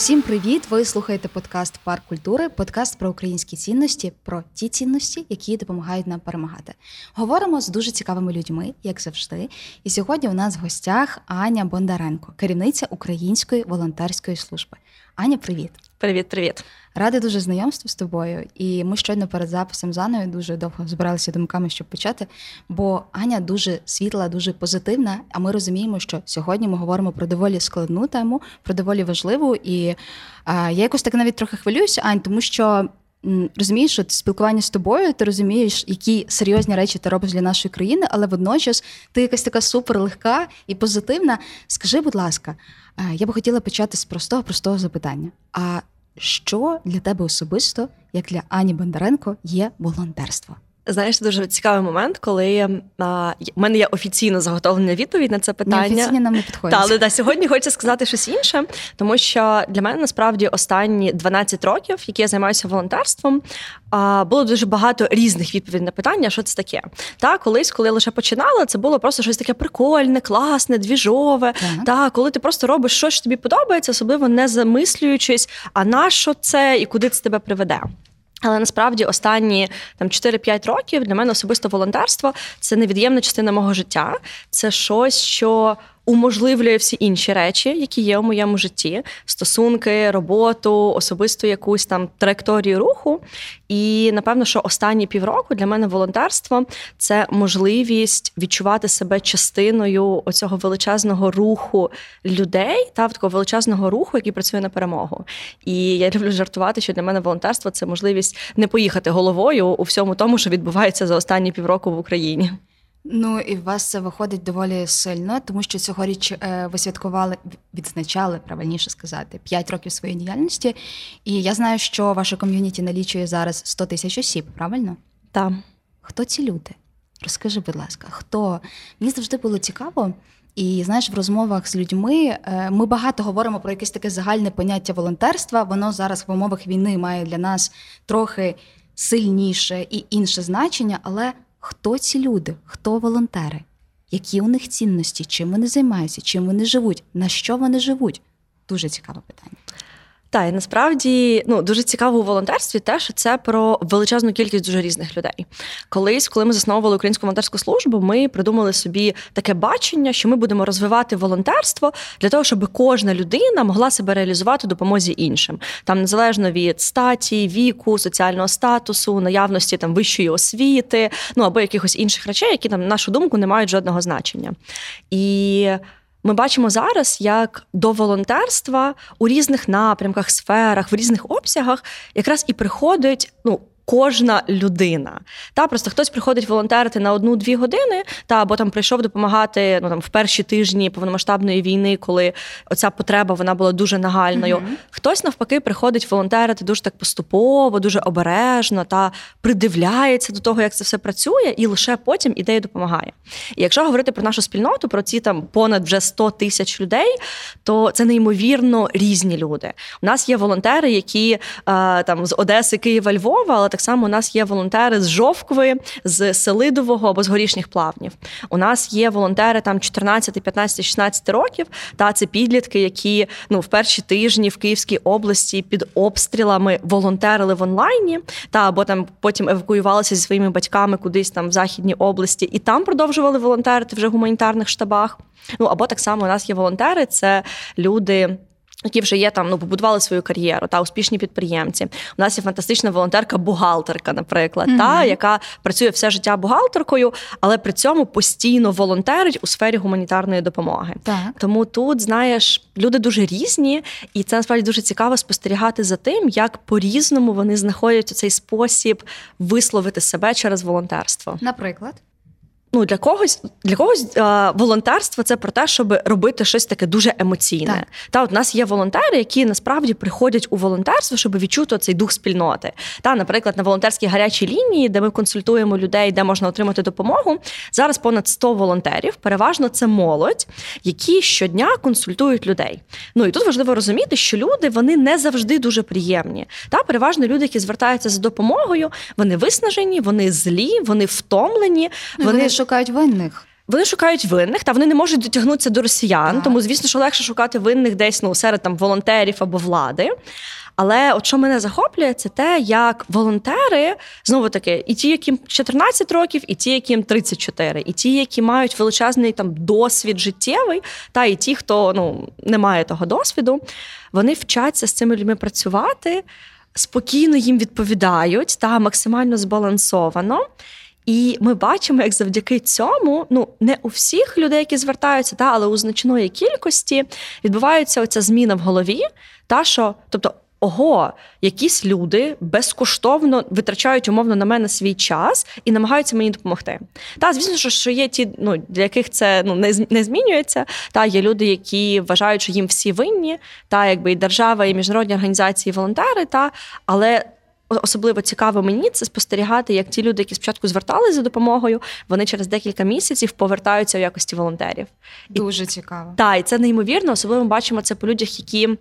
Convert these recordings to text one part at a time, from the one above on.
Всім привіт! Ви слухаєте подкаст Парк культури, подкаст про українські цінності, про ті цінності, які допомагають нам перемагати. Говоримо з дуже цікавими людьми, як завжди. І сьогодні у нас в гостях Аня Бондаренко, керівниця Української волонтерської служби. Аня, привіт! Привіт, привіт. Рада дуже знайомству з тобою. І ми щойно перед записом з Аною дуже довго збиралися думками, щоб почати. Бо Аня дуже світла, дуже позитивна. А ми розуміємо, що сьогодні ми говоримо про доволі складну тему, про доволі важливу. І а, я якось так навіть трохи хвилююся, Ань, тому що. Розумієш, що спілкування з тобою, ти розумієш, які серйозні речі ти робиш для нашої країни, але водночас ти якась така супер легка і позитивна. Скажи, будь ласка, я би хотіла почати з простого простого запитання. А що для тебе особисто, як для Ані Бондаренко, є волонтерство? Знаєш, дуже цікавий момент, коли а, в мене є офіційно заготовлена відповідь на це питання. Неофіційні нам не підходять. Та, але да, сьогодні хочеться сказати щось інше, тому що для мене насправді останні 12 років, які я займаюся волонтерством, а, було дуже багато різних відповідей на питання, що це таке. Та колись, коли я лише починала, це було просто щось таке прикольне, класне, двіжове. Та коли ти просто робиш щось, що тобі подобається, особливо не замислюючись, а на що це і куди це тебе приведе. Але насправді останні там 4-5 років для мене особисто волонтерство це невід'ємна частина мого життя. Це щось, що уможливлює всі інші речі, які є у моєму житті: стосунки, роботу, особисту якусь там траєкторію руху. І напевно, що останні півроку для мене волонтерство це можливість відчувати себе частиною оцього величезного руху людей та такого величезного руху, який працює на перемогу. І я люблю жартувати, що для мене волонтерство це можливість не поїхати головою у всьому тому, що відбувається за останні півроку в Україні. Ну і у вас це виходить доволі сильно, тому що цьогоріч е, ви святкували, відзначали, правильніше сказати, 5 років своєї діяльності. І я знаю, що ваше ком'юніті налічує зараз 100 тисяч осіб, правильно? Так. Хто ці люди? Розкажи, будь ласка, хто? Мені завжди було цікаво. І знаєш, в розмовах з людьми е, ми багато говоримо про якесь таке загальне поняття волонтерства. Воно зараз в умовах війни має для нас трохи сильніше і інше значення, але хто ці люди, хто волонтери, які у них цінності, чим вони займаються, чим вони живуть, на що вони живуть? Дуже цікаве питання. Так, і насправді ну дуже цікаво у волонтерстві, те, що це про величезну кількість дуже різних людей. Колись, коли ми засновували українську волонтерську службу, ми придумали собі таке бачення, що ми будемо розвивати волонтерство для того, щоб кожна людина могла себе реалізувати у допомозі іншим, там незалежно від статі, віку, соціального статусу, наявності там вищої освіти, ну або якихось інших речей, які там на нашу думку не мають жодного значення. І ми бачимо зараз, як до волонтерства у різних напрямках, сферах, в різних обсягах якраз і приходить ну кожна людина. Та просто хтось приходить волонтерити на одну-дві години, та або там прийшов допомагати ну там в перші тижні повномасштабної війни, коли оця потреба вона була дуже нагальною. Mm-hmm. Хтось навпаки приходить волонтерити дуже так поступово, дуже обережно та придивляється до того, як це все працює, і лише потім ідею допомагає. І якщо говорити про нашу спільноту, про ці там понад вже 100 тисяч людей, то це неймовірно різні люди. У нас є волонтери, які е, там з Одеси, Києва, Львова, але так так само у нас є волонтери з Жовкви, з Селидового або з горішніх плавнів. У нас є волонтери там 14, 15, 16 років. Та це підлітки, які ну в перші тижні в Київській області під обстрілами волонтерили в онлайні, та або там потім евакуювалися зі своїми батьками кудись там в західній області, і там продовжували волонтерити вже в гуманітарних штабах. Ну або так само у нас є волонтери, це люди. Які вже є там, ну побудували свою кар'єру та успішні підприємці. У нас є фантастична волонтерка-бухгалтерка, наприклад, mm-hmm. та яка працює все життя бухгалтеркою, але при цьому постійно волонтерить у сфері гуманітарної допомоги. Так. Тому тут знаєш, люди дуже різні, і це насправді дуже цікаво спостерігати за тим, як по-різному вони знаходять цей спосіб висловити себе через волонтерство. Наприклад. Ну, для когось для когось а, волонтерство це про те, щоб робити щось таке дуже емоційне. Так. Та от у нас є волонтери, які насправді приходять у волонтерство, щоб відчути цей дух спільноти. Та, наприклад, на волонтерській гарячій лінії, де ми консультуємо людей, де можна отримати допомогу. Зараз понад 100 волонтерів. Переважно це молодь, які щодня консультують людей. Ну і тут важливо розуміти, що люди вони не завжди дуже приємні. Та переважно люди, які звертаються за допомогою, вони виснажені, вони злі, вони втомлені. Ну, вони, вони шукають винних. Вони шукають винних, та вони не можуть дотягнутися до росіян, Так. тому звісно, що легше шукати винних десь ну, серед там волонтерів або влади. Але от що мене захоплює, це те, як волонтери знову таки, і ті, яким 14 років, і ті, яким 34, і ті, які мають величезний там досвід життєвий, та і ті, хто ну не має того досвіду, вони вчаться з цими людьми працювати, спокійно їм відповідають та максимально збалансовано. І ми бачимо, як завдяки цьому, ну не у всіх людей, які звертаються, та але у значної кількості відбувається оця зміна в голові, та що, тобто. Ого, якісь люди безкоштовно витрачають умовно на мене свій час і намагаються мені допомогти. Та звісно, що, є ті, ну для яких це ну не, не змінюється. Та є люди, які вважають, що їм всі винні, та якби і держава, і міжнародні організації, і волонтери, та але особливо цікаво мені це спостерігати, як ті люди, які спочатку зверталися за допомогою, вони через декілька місяців повертаються в якості волонтерів. Дуже цікаво. Так, і це неймовірно. Особливо ми бачимо це по людях, які.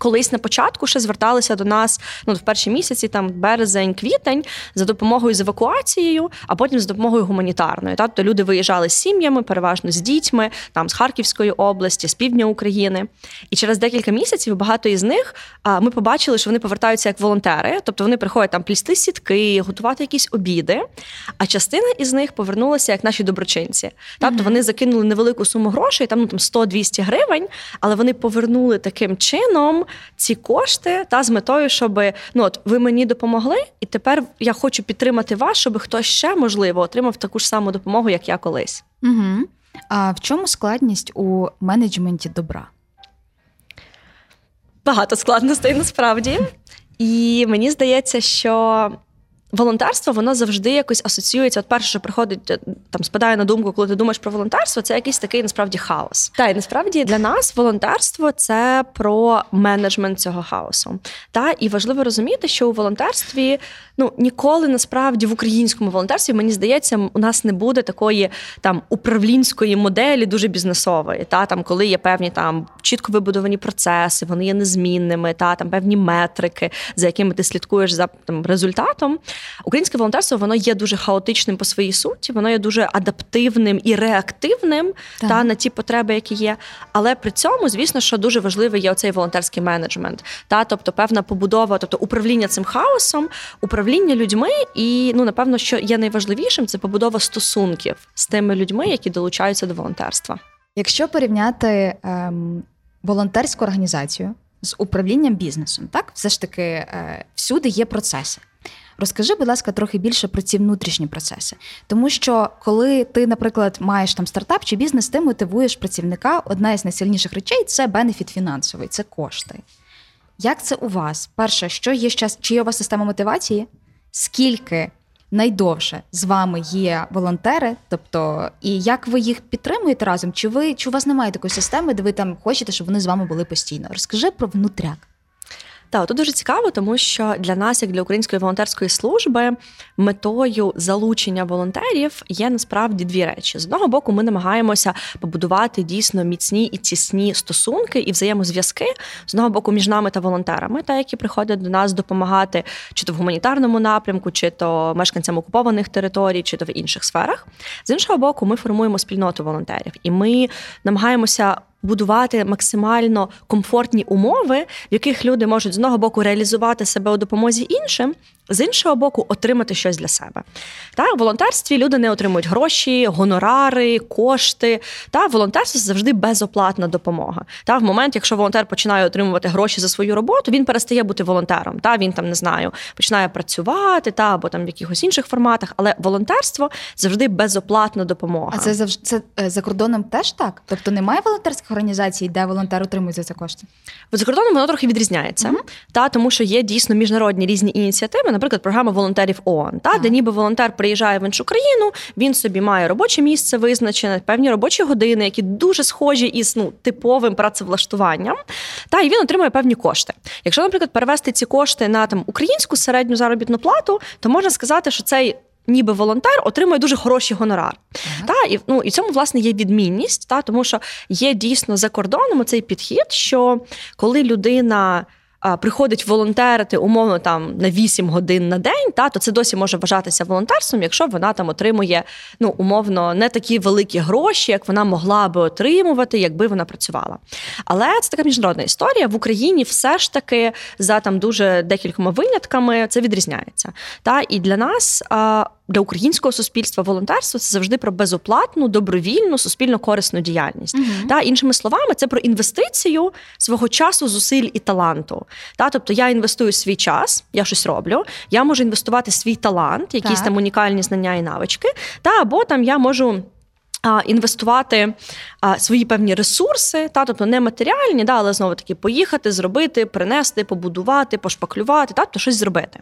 Колись на початку ще зверталися до нас ну в перші місяці, там березень, квітень, за допомогою з евакуацією, а потім за допомогою гуманітарною. Та? Тобто люди виїжджали з сім'ями, переважно з дітьми, там з Харківської області, з півдня України. І через декілька місяців багато із них а, ми побачили, що вони повертаються як волонтери, тобто вони приходять там плісти сітки, готувати якісь обіди. А частина із них повернулася як наші доброчинці. Тобто mm-hmm. вони закинули невелику суму грошей, там ну там 100-200 гривень, але вони повернули таким чином ці кошти та з метою, щоб ну от ви мені допомогли, і тепер я хочу підтримати вас, щоб хтось ще можливо отримав таку ж саму допомогу, як я колись. Угу. А в чому складність у менеджменті добра? Багато складностей насправді. І мені здається, що волонтерство воно завжди якось асоціюється. От перше, що приходить там, спадає на думку, коли ти думаєш про волонтерство, це якийсь такий насправді хаос. Та й насправді для нас волонтерство це про менеджмент цього хаосу. Та і важливо розуміти, що у волонтерстві ну ніколи насправді в українському волонтерстві мені здається, у нас не буде такої там управлінської моделі, дуже бізнесової. Та там, коли є певні там чітко вибудовані процеси, вони є незмінними, та там певні метрики, за якими ти слідкуєш за там результатом. Українське волонтерство воно є дуже хаотичним по своїй суті, воно є дуже адаптивним і реактивним так. та на ті потреби, які є. Але при цьому, звісно, що дуже важливий є оцей волонтерський менеджмент, та тобто певна побудова, тобто управління цим хаосом, управління людьми, і ну напевно, що є найважливішим, це побудова стосунків з тими людьми, які долучаються до волонтерства. Якщо порівняти ем, волонтерську організацію з управлінням бізнесом, так все ж таки е, всюди є процеси. Розкажи, будь ласка, трохи більше про ці внутрішні процеси. Тому що, коли ти, наприклад, маєш там стартап чи бізнес, ти мотивуєш працівника, одна із найсильніших речей це бенефіт фінансовий, це кошти. Як це у вас? Перше, що є ще, чи є у вас система мотивації? Скільки найдовше з вами є волонтери? Тобто, і як ви їх підтримуєте разом? Чи ви чи у вас немає такої системи, де ви там хочете, щоб вони з вами були постійно? Розкажи про внутряк. Так, тут дуже цікаво, тому що для нас, як для української волонтерської служби, метою залучення волонтерів є насправді дві речі: з одного боку, ми намагаємося побудувати дійсно міцні і тісні стосунки і взаємозв'язки. З одного боку між нами та волонтерами, та які приходять до нас допомагати, чи то в гуманітарному напрямку, чи то мешканцям окупованих територій, чи то в інших сферах. З іншого боку, ми формуємо спільноту волонтерів, і ми намагаємося будувати максимально комфортні умови, в яких люди можуть з одного боку реалізувати себе у допомозі іншим, з іншого боку, отримати щось для себе. Та в волонтерстві люди не отримують гроші, гонорари, кошти. Та волонтерство завжди безоплатна допомога. Та в момент, якщо волонтер починає отримувати гроші за свою роботу, він перестає бути волонтером. Та він там не знаю, починає працювати та або там в якихось інших форматах. Але волонтерство завжди безоплатна допомога. А це завжди це е, за кордоном теж так? Тобто немає волонтерських організацій, де волонтер отримує за це кошти? За кордоном воно трохи відрізняється, mm-hmm. та тому що є дійсно міжнародні різні ініціативи наприклад, програма волонтерів ООН, та де ніби волонтер приїжджає в іншу країну, він собі має робоче місце визначене, певні робочі години, які дуже схожі із ну типовим працевлаштуванням. Та і він отримує певні кошти. Якщо, наприклад, перевести ці кошти на там українську середню заробітну плату, то можна сказати, що цей. Ніби волонтер отримує дуже хороший гонорар. Так. Та і ну і в цьому власне є відмінність, та тому що є дійсно за кордоном цей підхід, що коли людина. Приходить волонтерити умовно там на 8 годин на день, та то це досі може вважатися волонтерством, якщо вона там отримує ну умовно не такі великі гроші, як вона могла би отримувати, якби вона працювала. Але це така міжнародна історія. В Україні все ж таки за там дуже декількома винятками це відрізняється. Та і для нас. Для українського суспільства волонтерство це завжди про безоплатну, добровільну, суспільно корисну діяльність. Мгм. Та іншими словами, це про інвестицію свого часу, зусиль і таланту. Та тобто я інвестую свій час, я щось роблю. Я можу інвестувати свій талант, якісь Так. там унікальні знання і навички. Та або там я можу. Інвестувати а, свої певні ресурси, та тобто не матеріальні, да, але знову таки поїхати, зробити, принести, побудувати, пошпаклювати, та тобто щось зробити.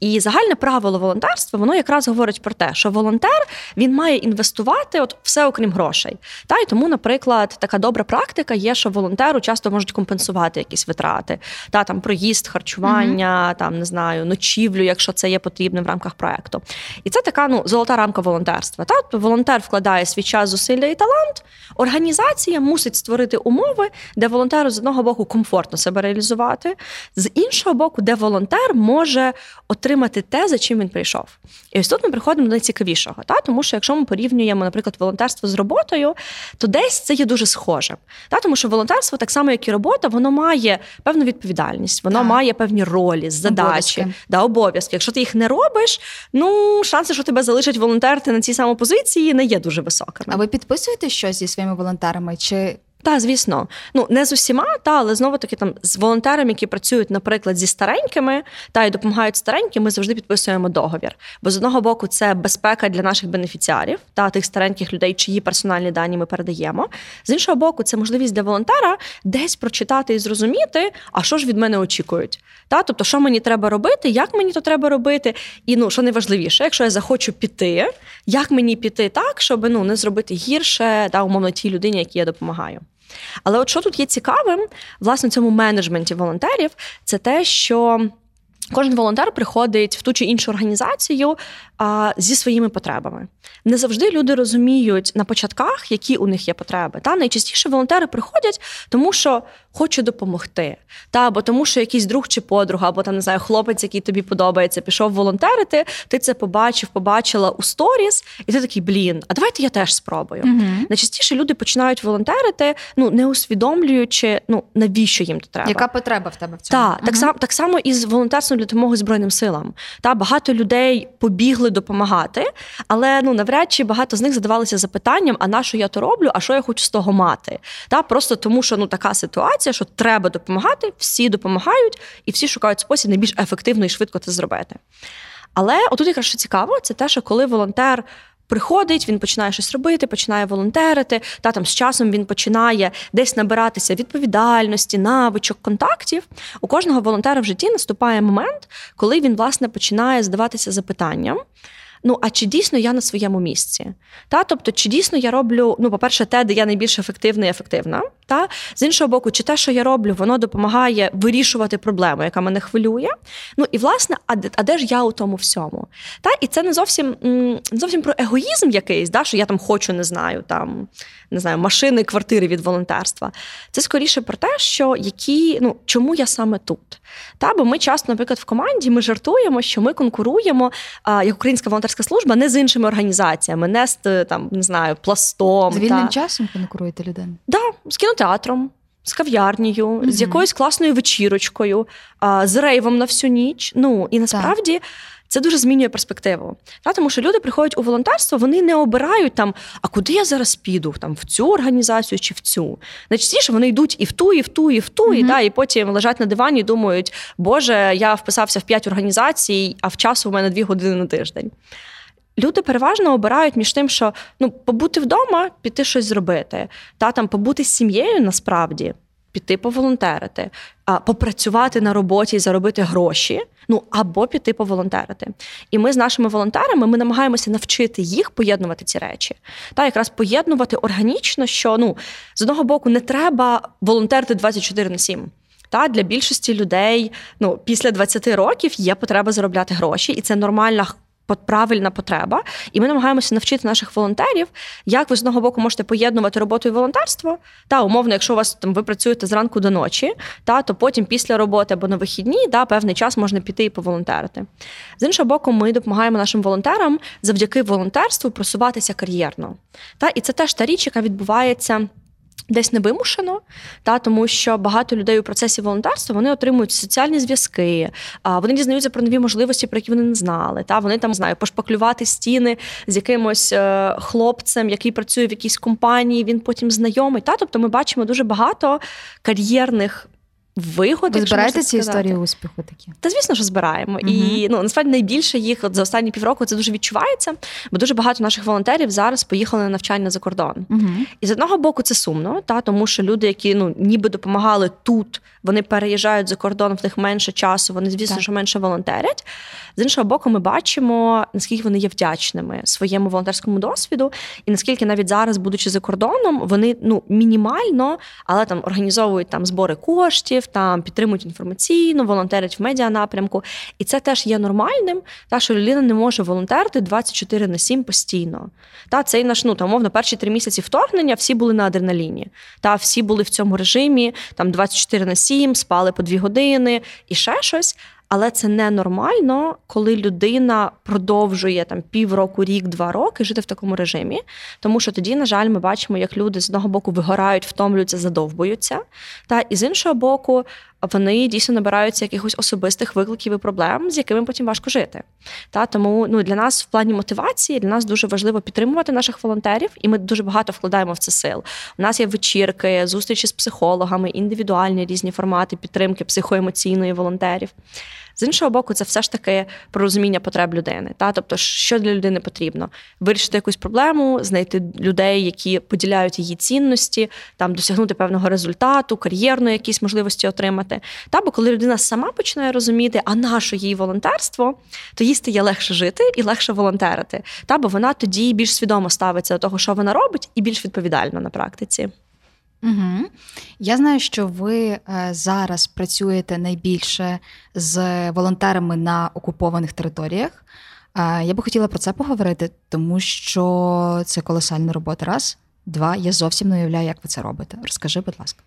І загальне правило волонтерства воно якраз говорить про те, що волонтер він має інвестувати от все окрім грошей. Та й тому, наприклад, така добра практика є, що волонтеру часто можуть компенсувати якісь витрати, та там проїзд, харчування, там не знаю, ночівлю, якщо це є потрібно в рамках проекту. І це така ну золота рамка волонтерства. Та тобто волонтер вкладає свій час, зусилля і талант. Організація мусить створити умови, де волонтеру з одного боку комфортно себе реалізувати, з іншого боку, де волонтер може отримати те, за чим він прийшов. І ось тут ми приходимо до найцікавішого, та тому що якщо ми порівнюємо, наприклад, волонтерство з роботою, то десь це є дуже схоже. Та тому що волонтерство, так само як і робота, воно має певну відповідальність, воно Так. має певні ролі, задачі, Обов'язки. да, обов'язки. Якщо ти їх не робиш, ну шанси, що тебе залишать волонтерити на цій самій позиції, не є дуже високими. А ви підписуєте щось зі своїми волонтерами? тарымычы Та, звісно, ну не з усіма, та але знову таки там з волонтерами, які працюють, наприклад, зі старенькими та й допомагають стареньким, ми завжди підписуємо договір. Бо з одного боку це безпека для наших бенефіціарів та тих стареньких людей, чиї персональні дані ми передаємо. З іншого боку, це можливість для волонтера десь прочитати і зрозуміти, а що ж від мене очікують. Та, тобто, що мені треба робити, як мені то треба робити, і ну що найважливіше, якщо я захочу піти, як мені піти так, щоб ну не зробити гірше та умовно тій людині, якій я допомагаю. Але от що тут є цікавим, власне, в цьому менеджменті волонтерів, це те, що. Кожен волонтер приходить в ту чи іншу організацію а, зі своїми потребами. Не завжди люди розуміють на початках, які у них є потреби. Та найчастіше волонтери приходять, тому що хоче допомогти, та або тому, що якийсь друг чи подруга, або там не знаю, хлопець, який тобі подобається, пішов волонтерити. Ти це побачив, побачила у сторіс, і ти такий блін. А давайте я теж спробую. Мгм. Найчастіше люди починають волонтерити, ну не усвідомлюючи, ну навіщо їм то треба. яка потреба в тебе в цьому? Так, так, Мгм. само, так само і з волонтерством для допомоги Збройним силам. Та багато людей побігли допомагати, але ну навряд чи багато з них задавалися запитанням: а на що я то роблю, а що я хочу з того мати? Та просто тому, що ну така ситуація, що треба допомагати, всі допомагають, і всі шукають спосіб найбільш ефективно і швидко це зробити. Але отут якраз що цікаво, це те, що коли волонтер. Приходить, він починає щось робити, починає волонтерити. Та там з часом він починає десь набиратися відповідальності, навичок, контактів. У кожного волонтера в житті наступає момент, коли він власне починає задаватися запитанням. Ну, а чи дійсно я на своєму місці? Та, тобто, чи дійсно я роблю, ну, по-перше, те, де я найбільш ефективна і ефективна. Та? З іншого боку, чи те, що я роблю, воно допомагає вирішувати проблему, яка мене хвилює. Ну і власне, а де, а де ж я у тому всьому? Та? І це не зовсім не зовсім про егоїзм якийсь, да? що я там хочу, не знаю, там не знаю, машини, квартири від волонтерства. Це скоріше про те, що які, ну, чому я саме тут. Та, бо ми часто, наприклад, в команді ми жартуємо, що ми конкуруємо а, як Українська волонтерська служба не з іншими організаціями, не з там, не знаю, пластом. З вільним та. часом конкуруєте людину? Да, з кінотеатром, з кав'ярнею, Мгм. з якоюсь класною вечірочкою, а, з рейвом на всю ніч. Ну і насправді. Це дуже змінює перспективу. Та, тому що люди приходять у волонтерство, вони не обирають там, а куди я зараз піду, там в цю організацію чи в цю. Найчастіше вони йдуть і в ту, і в ту, і в ту, і, Мгм. да, і потім лежать на дивані і думають, Боже, я вписався в п'ять організацій, а в часу у мене дві години на тиждень. Люди переважно обирають між тим, що ну побути вдома, піти щось зробити, та там побути з сім'єю насправді. Піти поволонтерити, попрацювати на роботі і заробити гроші. Ну або піти поволонтерити. І ми з нашими волонтерами ми намагаємося навчити їх поєднувати ці речі. Та якраз поєднувати органічно, що ну з одного боку не треба волонтерити 24 на 7. Та для більшості людей ну після 20 років є потреба заробляти гроші, і це нормальна правильна потреба, і ми намагаємося навчити наших волонтерів, як ви з одного боку можете поєднувати роботу і волонтерство. Та умовно, якщо у вас там ви працюєте зранку до ночі, та то потім після роботи або на вихідні, та певний час можна піти і поволонтерити. З іншого боку, ми допомагаємо нашим волонтерам завдяки волонтерству просуватися кар'єрно. Та і це теж та річ, яка відбувається. Десь не вимушено, та тому що багато людей у процесі волонтерства вони отримують соціальні зв'язки, а вони дізнаються про нові можливості, про які вони не знали. Та вони там знаю, пошпаклювати стіни з якимось е, хлопцем, який працює в якійсь компанії. Він потім знайомий. Та тобто ми бачимо дуже багато кар'єрних вигоди. Ви збираєте ці історії успіху такі? Та звісно, що збираємо. Угу. І ну насправді найбільше їх от за останні півроку це дуже відчувається, бо дуже багато наших волонтерів зараз поїхали на навчання за кордон. Угу. І з одного боку це сумно, та тому що люди, які ну ніби допомагали тут, вони переїжджають за кордон, в них менше часу, вони, звісно, так. що менше волонтерять. З іншого боку, ми бачимо, наскільки вони є вдячними своєму волонтерському досвіду, і наскільки навіть зараз, будучи за кордоном, вони ну мінімально, але там організовують там збори коштів, там підтримують інформаційно, волонтерять в медіа напрямку. І це теж є нормальним, та що людина не може волонтерити 24 на 7 постійно. Та цей наш ну там, мовно, перші три місяці вторгнення всі були на адреналіні. Та всі були в цьому режимі, там 24 на 7, спали по дві години і ще щось. Але це ненормально, коли людина продовжує там півроку, рік, два роки жити в такому режимі. Тому що тоді, на жаль, ми бачимо, як люди з одного боку вигорають, втомлюються, задовбуються. Та і з іншого боку, вони дійсно набираються якихось особистих викликів і проблем, з якими потім важко жити. Та тому ну для нас в плані мотивації для нас дуже важливо підтримувати наших волонтерів, і ми дуже багато вкладаємо в це сил. У нас є вечірки, зустрічі з психологами, індивідуальні різні формати підтримки психоемоційної волонтерів. З іншого боку, це все ж таки про розуміння потреб людини. Та? Тобто, що для людини потрібно? Вирішити якусь проблему, знайти людей, які поділяють її цінності, там досягнути певного результату, кар'єрної якісь можливості отримати. Та бо коли людина сама починає розуміти, а наше їй волонтерство, то їй стає легше жити і легше волонтерити. Та бо вона тоді більш свідомо ставиться до того, що вона робить, і більш відповідально на практиці. Угу. Я знаю, що ви е, зараз працюєте найбільше з волонтерами на окупованих територіях. Е, я би хотіла про це поговорити, тому що це колосальна робота. Раз, два. Я зовсім не уявляю, як ви це робите. Розкажи, будь ласка.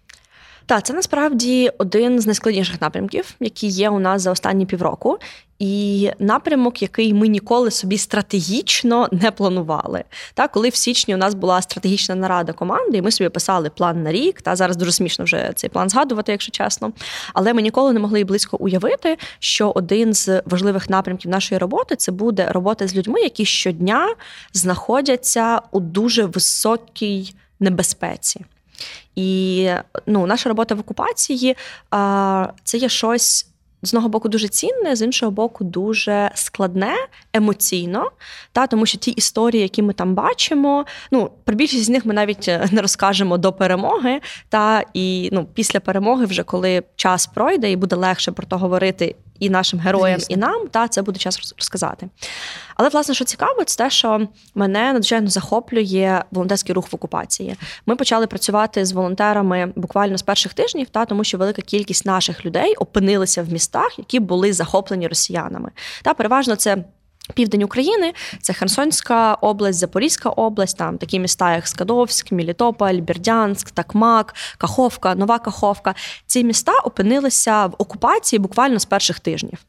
Так, це насправді один з найскладніших напрямків, які є у нас за останні півроку, і напрямок, який ми ніколи собі стратегічно не планували. Та коли в січні у нас була стратегічна нарада команди, і ми собі писали план на рік. Та зараз дуже смішно вже цей план згадувати, якщо чесно. Але ми ніколи не могли близько уявити, що один з важливих напрямків нашої роботи це буде робота з людьми, які щодня знаходяться у дуже високій небезпеці. І ну, наша робота в окупації це є щось. З одного боку дуже цінне, з іншого боку, дуже складне емоційно, та тому що ті історії, які ми там бачимо, ну про більшість з них ми навіть е, не розкажемо до перемоги. Та і ну після перемоги, вже коли час пройде і буде легше про то говорити і нашим героям, Звісно. і нам, та це буде час розказати. Але власне, що цікаво, це те, що мене надзвичайно захоплює волонтерський рух в окупації. Ми почали працювати з волонтерами буквально з перших тижнів, та тому що велика кількість наших людей опинилися в містах, які були захоплені росіянами. Та переважно це. Південь України це Херсонська область, Запорізька область, там такі міста, як Скадовськ, Мілітополь, Бердянськ, Такмак, Каховка, Нова Каховка. Ці міста опинилися в окупації буквально з перших тижнів.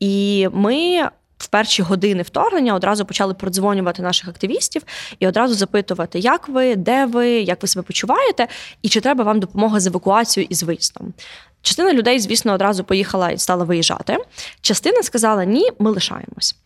І ми. В перші години вторгнення одразу почали продзвонювати наших активістів і одразу запитувати, як ви, де ви, як ви себе почуваєте, і чи треба вам допомога з евакуацією і з виїздом. Частина людей, звісно, одразу поїхала і стала виїжджати. Частина сказала: ні, ми лишаємось.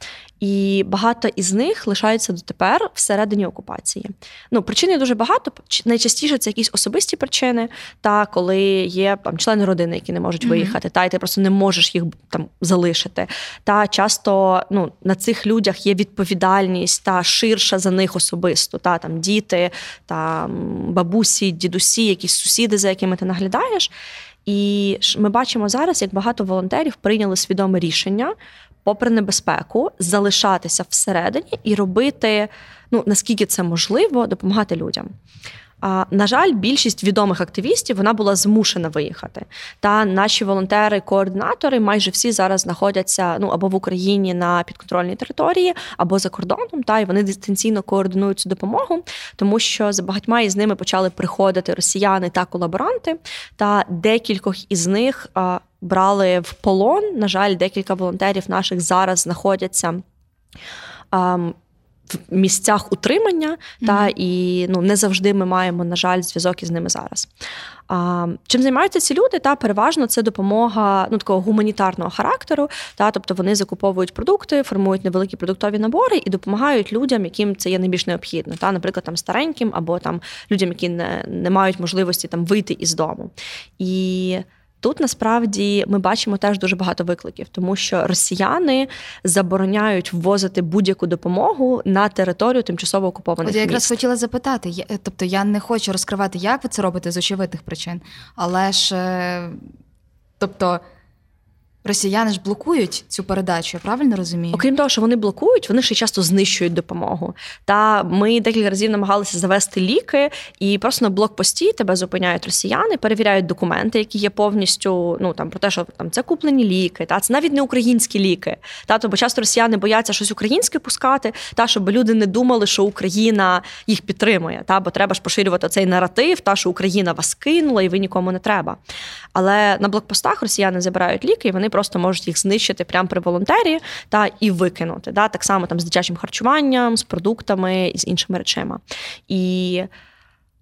І багато із них лишаються дотепер всередині окупації. Ну, причин дуже багато. Найчастіше це якісь особисті причини, та коли є там члени родини, які не можуть виїхати, mm-hmm. та і ти просто не можеш їх там залишити. Та часто ну, на цих людях є відповідальність та ширша за них особисто. Та там діти, та бабусі, дідусі, якісь сусіди, за якими ти наглядаєш. І ми бачимо зараз, як багато волонтерів прийняли свідоме рішення, попри небезпеку, залишатися всередині і робити, ну наскільки це можливо, допомагати людям. На жаль, більшість відомих активістів вона була змушена виїхати. Та наші волонтери-координатори майже всі зараз знаходяться ну або в Україні на підконтрольній території, або за кордоном. Та і вони дистанційно координують цю допомогу, тому що за багатьма із ними почали приходити росіяни та колаборанти. Та декількох із них брали в полон. На жаль, декілька волонтерів наших зараз знаходяться. В місцях утримання, mm-hmm. та і ну не завжди ми маємо, на жаль, зв'язок із ними зараз. А, Чим займаються ці люди? Та переважно це допомога ну такого гуманітарного характеру. Та тобто вони закуповують продукти, формують невеликі продуктові набори і допомагають людям, яким це є найбільш необхідно. Та, наприклад, там стареньким або там людям, які не, не мають можливості там вийти із дому. І Тут насправді ми бачимо теж дуже багато викликів, тому що росіяни забороняють ввозити будь-яку допомогу на територію тимчасово окупованих. От я якраз хотіла запитати, я, тобто я не хочу розкривати, як ви це робите з очевидних причин, але ж е, тобто росіяни ж блокують цю передачу, я правильно розумію? Окрім того, що вони блокують, вони ще часто знищують допомогу. Та ми декілька разів намагалися завести ліки, і просто на блокпості тебе зупиняють росіяни, перевіряють документи, які є повністю ну там про те, що там це куплені ліки, та це навіть не українські ліки. Та то бо часто росіяни бояться щось українське пускати, та щоб люди не думали, що Україна їх підтримує. Та бо треба ж поширювати цей наратив, та що Україна вас кинула, і ви нікому не треба. Але на блокпостах росіяни забирають ліки, і вони просто можуть їх знищити прямо при волонтері та і викинути. Да? Так само там з дитячим харчуванням, з продуктами і з іншими речами. І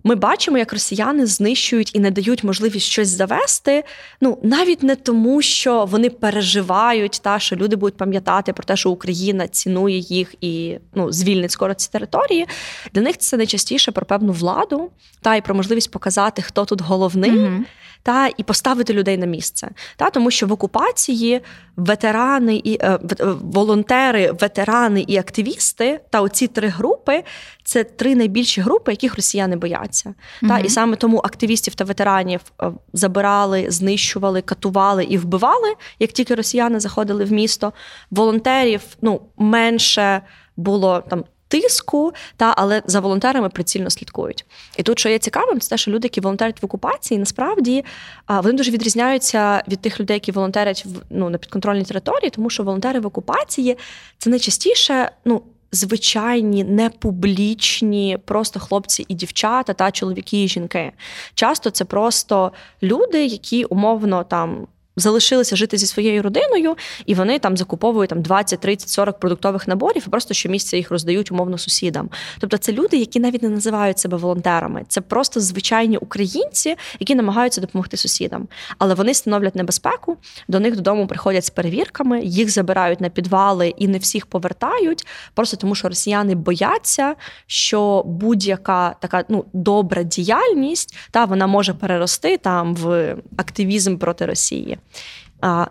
ми бачимо, як росіяни знищують і не дають можливість щось завести. Ну навіть не тому, що вони переживають, та що люди будуть пам'ятати про те, що Україна цінує їх і ну звільнить скоро ці території. Для них це найчастіше про певну владу, та й про можливість показати, хто тут головний. Mm-hmm та і поставити людей на місце. Та Тому що в окупації ветерани і е, е, волонтери, ветерани і активісти та оці три групи це три найбільші групи, яких росіяни бояться. Та І саме тому активістів та ветеранів е, забирали, знищували, катували і вбивали, як тільки росіяни заходили в місто. Волонтерів ну менше було там тиску, та але за волонтерами прицільно слідкують. І тут, що є цікавим, це те, що люди, які волонтерять в окупації, насправді вони дуже відрізняються від тих людей, які волонтерять в ну на підконтрольній території, тому що волонтери в окупації це найчастіше ну. Звичайні, непублічні, просто хлопці і дівчата, та чоловіки і жінки. Часто це просто люди, які умовно там залишилися жити зі своєю родиною, і вони там закуповують там 20, 30, 40 продуктових наборів і просто щомісяця їх роздають умовно сусідам. Тобто це люди, які навіть не називають себе волонтерами. Це просто звичайні українці, які намагаються допомогти сусідам. Але вони становлять небезпеку, до них додому приходять з перевірками, їх забирають на підвали і не всіх повертають, просто тому що росіяни бояться, що будь-яка така ну добра діяльність та вона може перерости там в активізм проти Росії.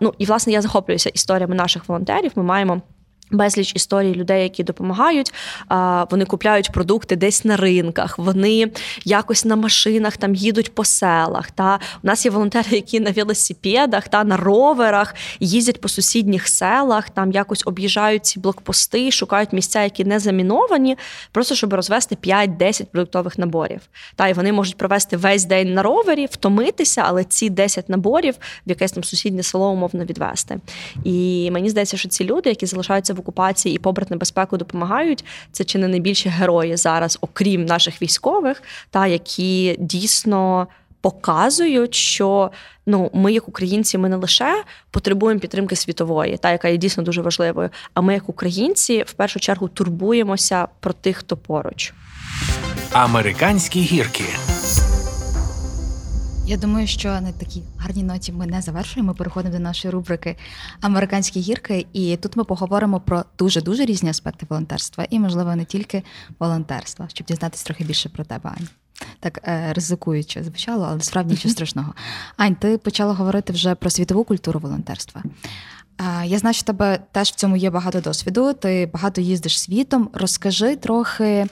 Ну і власне я захоплююся історіями наших волонтерів. Ми маємо. Безліч історій людей, які допомагають. Вони купляють продукти десь на ринках, вони якось на машинах там їдуть по селах. Та у нас є волонтери, які на велосипедах та на роверах їздять по сусідніх селах, там якось об'їжджають ці блокпости, шукають місця, які не заміновані, просто щоб розвести 5-10 продуктових наборів. Та і вони можуть провести весь день на ровері, втомитися, але ці 10 наборів в якесь там сусіднє село умовно відвести. І мені здається, що ці люди, які залишаються в окупації і попри небезпеку допомагають. Це чи не найбільші герої зараз, окрім наших військових, та які дійсно. Показують, що ну ми, як українці, ми не лише потребуємо підтримки світової, та яка є дійсно дуже важливою. А ми, як українці, в першу чергу турбуємося про тих, хто поруч. Американські гірки. Я думаю, що на такій гарній ноті ми не завершуємо. Ми переходимо до нашої рубрики Американські гірки, і тут ми поговоримо про дуже дуже різні аспекти волонтерства, і, можливо, не тільки волонтерства, щоб дізнатися трохи більше про тебе, Ань. Так е, ризикуючи звучало, але справді нічого страшного. Ань, ти почала говорити вже про світову культуру волонтерства. Е, я знаю, що тебе теж в цьому є багато досвіду. Ти багато їздиш світом. Розкажи трохи,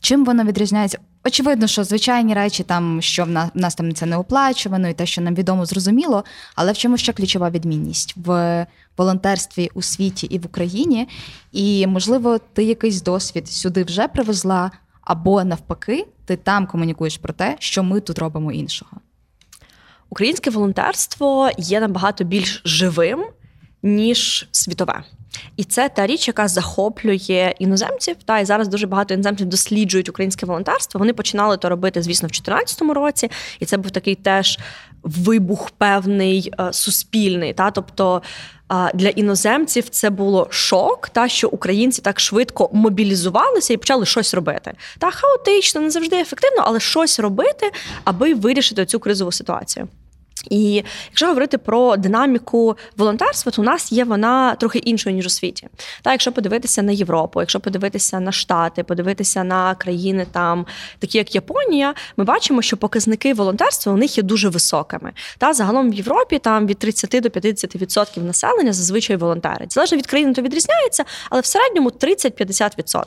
чим воно відрізняється. Очевидно, що звичайні речі, там що в нас, в нас там це не оплачувано, і те, що нам відомо, зрозуміло, але в чому ще ключова відмінність в волонтерстві у світі і в Україні? І можливо, ти якийсь досвід сюди вже привезла, або навпаки, ти там комунікуєш про те, що ми тут робимо іншого. Українське волонтерство є набагато більш живим, ніж світове. І це та річ, яка захоплює іноземців. Та і зараз дуже багато іноземців досліджують українське волонтерство. Вони починали то робити, звісно, в 2014 році, і це був такий теж вибух певний е, суспільний. Та тобто для іноземців це було шок, та що українці так швидко мобілізувалися і почали щось робити. Та хаотично, не завжди ефективно, але щось робити, аби вирішити цю кризову ситуацію. І якщо говорити про динаміку волонтерства, то у нас є вона трохи іншою ніж у світі. Та якщо подивитися на Європу, якщо подивитися на Штати, подивитися на країни там, такі як Японія, ми бачимо, що показники волонтерства у них є дуже високими. Та загалом в Європі там від 30 до 50% населення зазвичай волонтерить. Залежно від країни, то відрізняється, але в середньому 30-50%.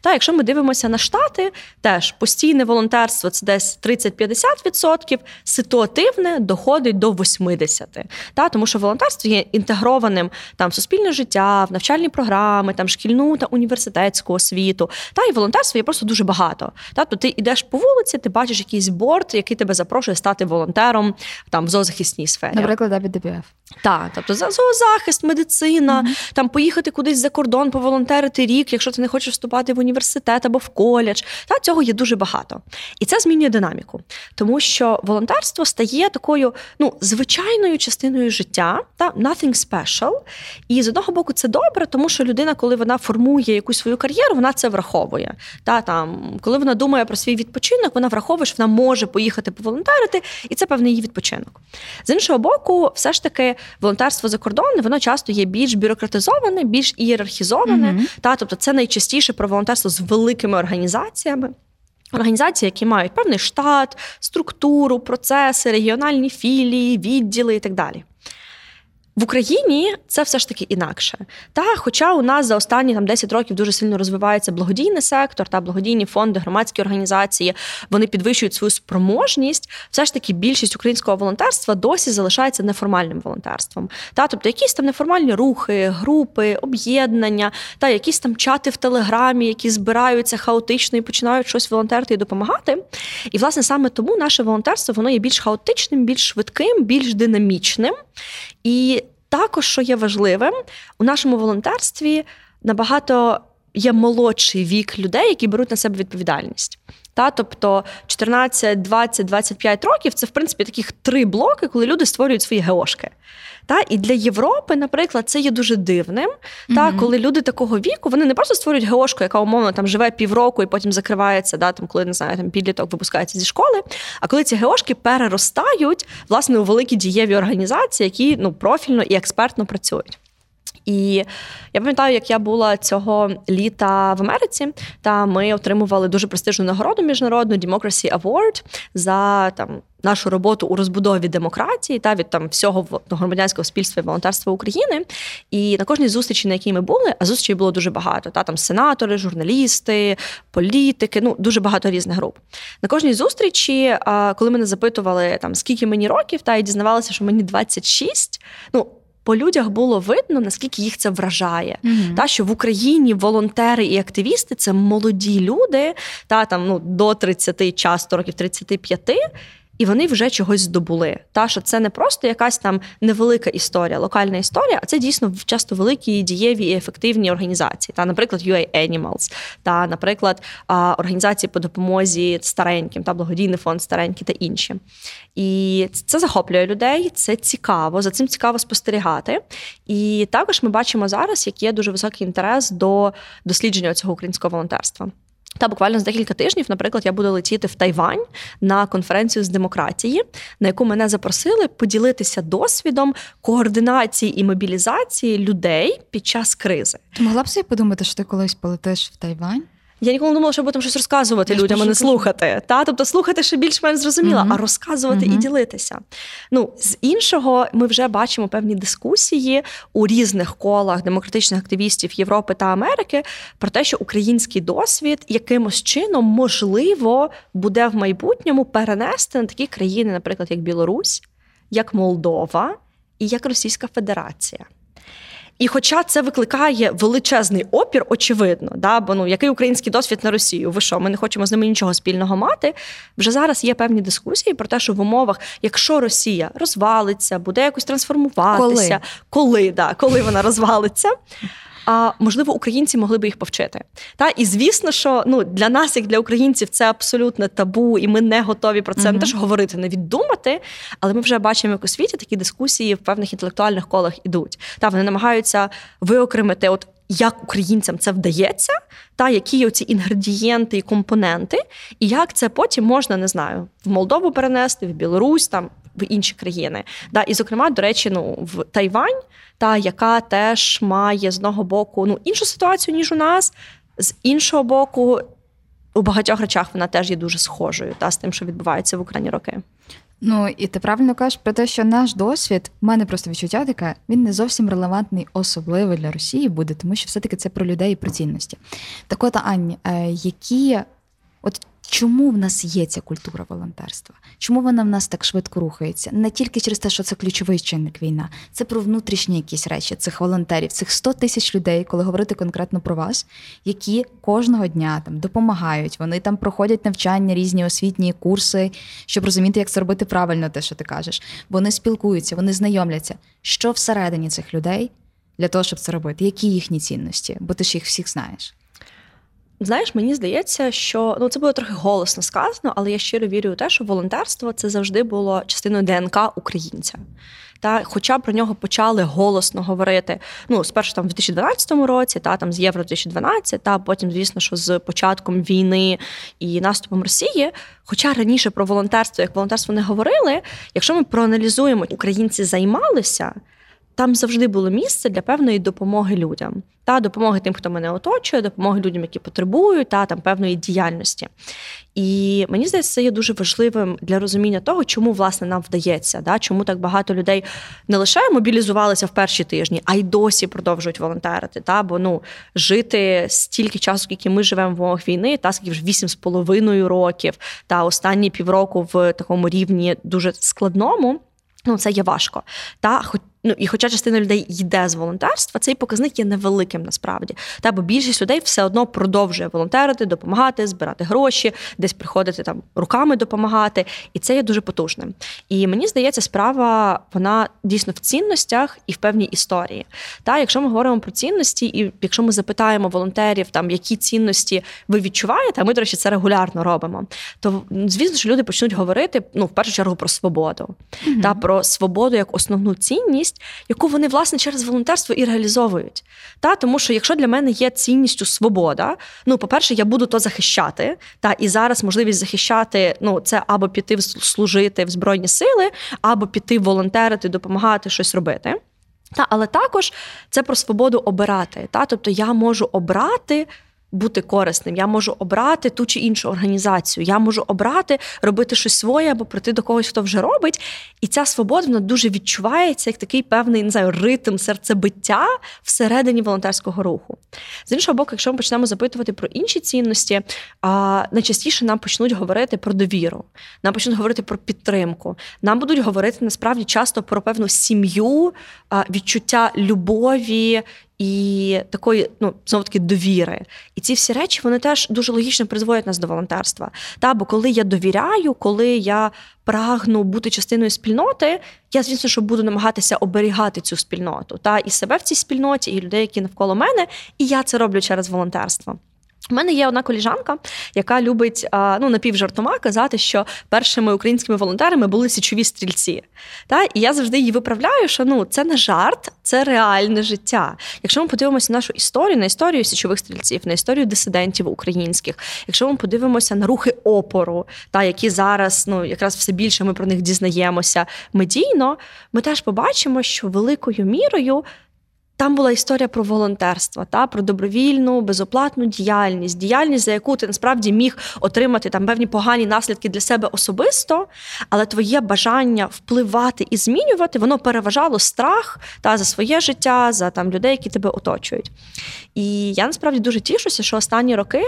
Та якщо ми дивимося на штати, теж постійне волонтерство це десь 30-50%, ситуативне доходить доходить до 80. Та, Тому що волонтерство є інтегрованим там в суспільне життя, в навчальні програми, там шкільну та університетську освіту. Та і волонтерство є просто дуже багато. Та, то ти йдеш по вулиці, ти бачиш якийсь борт, який тебе запрошує стати волонтером там в зоозахисній сфері. Наприклад, ДБДПФ. Так, тобто за зоозахист, медицина, mm-hmm. там поїхати кудись за кордон, поволонтерити рік, якщо ти не хочеш вступати в університет або в коледж. Та цього є дуже багато. І це змінює динаміку, тому що волонтерство стає такою ну, звичайною частиною життя, та nothing special. І з одного боку, це добре, тому що людина, коли вона формує якусь свою кар'єру, вона це враховує. Та там, коли вона думає про свій відпочинок, вона враховує, що вона може поїхати поволонтерити, і це певний її відпочинок. З іншого боку, все ж таки волонтерство за кордоном, воно часто є більш бюрократизоване, більш ієрархізоване. Mm-hmm. Та тобто, це найчастіше про волонтерство з великими організаціями. Організації, які мають певний штат, структуру, процеси, регіональні філії, відділи і так далі. В Україні це все ж таки інакше. Та, хоча у нас за останні там 10 років дуже сильно розвивається благодійний сектор та благодійні фонди, громадські організації, вони підвищують свою спроможність. Все ж таки більшість українського волонтерства досі залишається неформальним волонтерством. Та, тобто якісь там неформальні рухи, групи, об'єднання, та якісь там чати в телеграмі, які збираються хаотично і починають щось волонтерити і допомагати. І власне саме тому наше волонтерство воно є більш хаотичним, більш швидким, більш динамічним. І також, що є важливим, у нашому волонтерстві набагато є молодший вік людей, які беруть на себе відповідальність. Та, Тобто 14, 20, 25 років це, в принципі, таких три блоки, коли люди створюють свої геошки. Та І для Європи, наприклад, це є дуже дивним. Mm-hmm. Та Коли люди такого віку вони не просто створюють геошку, яка умовно там живе півроку і потім закривається, да, там, коли не знаю, там підліток випускається зі школи. А коли ці геошки переростають власне у великі дієві організації, які ну, профільно і експертно працюють. І я пам'ятаю, як я була цього літа в Америці, та ми отримували дуже престижну нагороду міжнародну Democracy Award за там. Нашу роботу у розбудові демократії та від там всього громадянського спільства і волонтерства України. І на кожній зустрічі, на якій ми були, а зустрічей було дуже багато. Та там сенатори, журналісти, політики, ну дуже багато різних груп. На кожній зустрічі, коли мене запитували там скільки мені років, та і дізнавалися, що мені 26, ну по людях було видно, наскільки їх це вражає. Mm-hmm. Та що в Україні волонтери і активісти це молоді люди, та там ну до 30, часто років 35, і вони вже чогось здобули. Та що це не просто якась там невелика історія, локальна історія, а це дійсно часто великі дієві і ефективні організації. Та, наприклад, UA Animals, та, наприклад, організації по допомозі стареньким, та благодійний фонд старенькі та інші. І це захоплює людей, це цікаво, за цим цікаво спостерігати. І також ми бачимо зараз, як є дуже високий інтерес до дослідження цього українського волонтерства. Та буквально за декілька тижнів, наприклад, я буду летіти в Тайвань на конференцію з демократії, на яку мене запросили поділитися досвідом координації і мобілізації людей під час кризи. Ти могла б собі подумати, що ти колись полетиш в Тайвань? Я ніколи не думала, що буду щось розказувати Я людям, а не слухати. Та тобто слухати ще більш-менш зрозуміло, Мгм. а розказувати і ділитися. Ну з іншого, ми вже бачимо певні дискусії у різних колах демократичних активістів Європи та Америки про те, що український досвід якимось чином можливо буде в майбутньому перенести на такі країни, наприклад, як Білорусь, як Молдова і як Російська Федерація. І хоча це викликає величезний опір, очевидно, да, бо ну який український досвід на Росію? Ви що, ми не хочемо з ними нічого спільного мати. Вже зараз є певні дискусії про те, що в умовах, якщо Росія розвалиться, буде якось трансформуватися, коли, да, коли вона розвалиться. А можливо, українці могли би їх повчити. Та і звісно, що ну для нас, як для українців, це абсолютне табу, і ми не готові про це Мгм. не те, говорити, не віддумати. Але ми вже бачимо, як у світі такі дискусії в певних інтелектуальних колах ідуть. Та вони намагаються виокремити, от як українцям це вдається, та які є ці інгредієнти і компоненти, і як це потім можна, не знаю, в Молдову перенести, в Білорусь, там в інші країни. Да, і, зокрема, до речі, ну в Тайвань, та яка теж має з одного боку ну іншу ситуацію ніж у нас, з іншого боку. У багатьох речах вона теж є дуже схожою та з тим, що відбувається в Україні роки. Ну і ти правильно кажеш про те, що наш досвід, в мене просто відчуття таке, він не зовсім релевантний, особливо для Росії буде, тому що все-таки це про людей і про цінності. Так от, Ань, е, які от чому в нас є ця культура волонтерства? Чому вона в нас так швидко рухається? Не тільки через те, що це ключовий чинник війна, це про внутрішні якісь речі цих волонтерів, цих 100 тисяч людей, коли говорити конкретно про вас, які кожного дня там допомагають. Вони там проходять навчання, різні освітні курси, щоб розуміти, як це робити правильно, те, що ти кажеш. Вони спілкуються, вони знайомляться. Що всередині цих людей для того, щоб це робити? Які їхні цінності? Бо ти ж їх всіх знаєш. Знаєш, мені здається, що ну це було трохи голосно сказано, але я щиро вірю у те, що волонтерство це завжди було частиною ДНК українця. Та, хоча про нього почали голосно говорити, ну спершу там в 2012 році, та там з Євро 2012, та потім, звісно, що з початком війни і наступом Росії. Хоча раніше про волонтерство як волонтерство не говорили, якщо ми проаналізуємо, українці займалися. Там завжди було місце для певної допомоги людям, та допомоги тим, хто мене оточує, допомоги людям, які потребують, та там певної діяльності. І мені здається, це є дуже важливим для розуміння того, чому власне нам вдається, да? чому так багато людей не лише мобілізувалися в перші тижні, а й досі продовжують волонтерити. Та? Бо ну жити стільки часу, скільки ми живемо в умовах війни, та скільки вже вісім з половиною років, та останні півроку в такому рівні дуже складному. Ну, це є важко. Та хоч ну і хоча частина людей йде з волонтерства, цей показник є невеликим насправді. Та бо більшість людей все одно продовжує волонтерити, допомагати, збирати гроші, десь приходити там руками допомагати, і це є дуже потужним. І мені здається, справа вона дійсно в цінностях і в певній історії. Та якщо ми говоримо про цінності, і якщо ми запитаємо волонтерів, там які цінності ви відчуваєте, а ми, до речі, це регулярно робимо, то звісно, що люди почнуть говорити ну в першу чергу про свободу, Мгм. та про свободу як основну цінність, яку вони власне через волонтерство і реалізовують. Та тому, що якщо для мене є цінністю свобода, ну по-перше, я буду то захищати. Та і зараз можливість захищати ну це або піти служити в збройні сили, або піти волонтерити, допомагати щось робити. Та, але також це про свободу обирати. Та? Тобто я можу обрати бути корисним, я можу обрати ту чи іншу організацію, я можу обрати робити щось своє або прийти до когось, хто вже робить. І ця свобода вона дуже відчувається як такий певний не знаю, ритм серцебиття всередині волонтерського руху. З іншого боку, якщо ми почнемо запитувати про інші цінності, а найчастіше нам почнуть говорити про довіру, нам почнуть говорити про підтримку. Нам будуть говорити насправді часто про певну сім'ю, відчуття любові. І такої, ну знову таки, довіри. І ці всі речі вони теж дуже логічно призводять нас до волонтерства. Та бо коли я довіряю, коли я прагну бути частиною спільноти, я звісно, що буду намагатися оберігати цю спільноту та і себе в цій спільноті, і людей, які навколо мене, і я це роблю через волонтерство. У мене є одна коліжанка, яка любить ну напівжартома казати, що першими українськими волонтерами були січові стрільці. Та? І я завжди її виправляю, що ну це не жарт, це реальне життя. Якщо ми подивимося на нашу історію, на історію січових стрільців, на історію дисидентів українських, якщо ми подивимося на рухи опору, та які зараз ну якраз все більше ми про них дізнаємося медійно, ми теж побачимо, що великою мірою. Там була історія про волонтерство, та про добровільну, безоплатну діяльність, діяльність, за яку ти насправді міг отримати там певні погані наслідки для себе особисто, але твоє бажання впливати і змінювати, воно переважало страх та за своє життя, за там людей, які тебе оточують. І я насправді дуже тішуся, що останні роки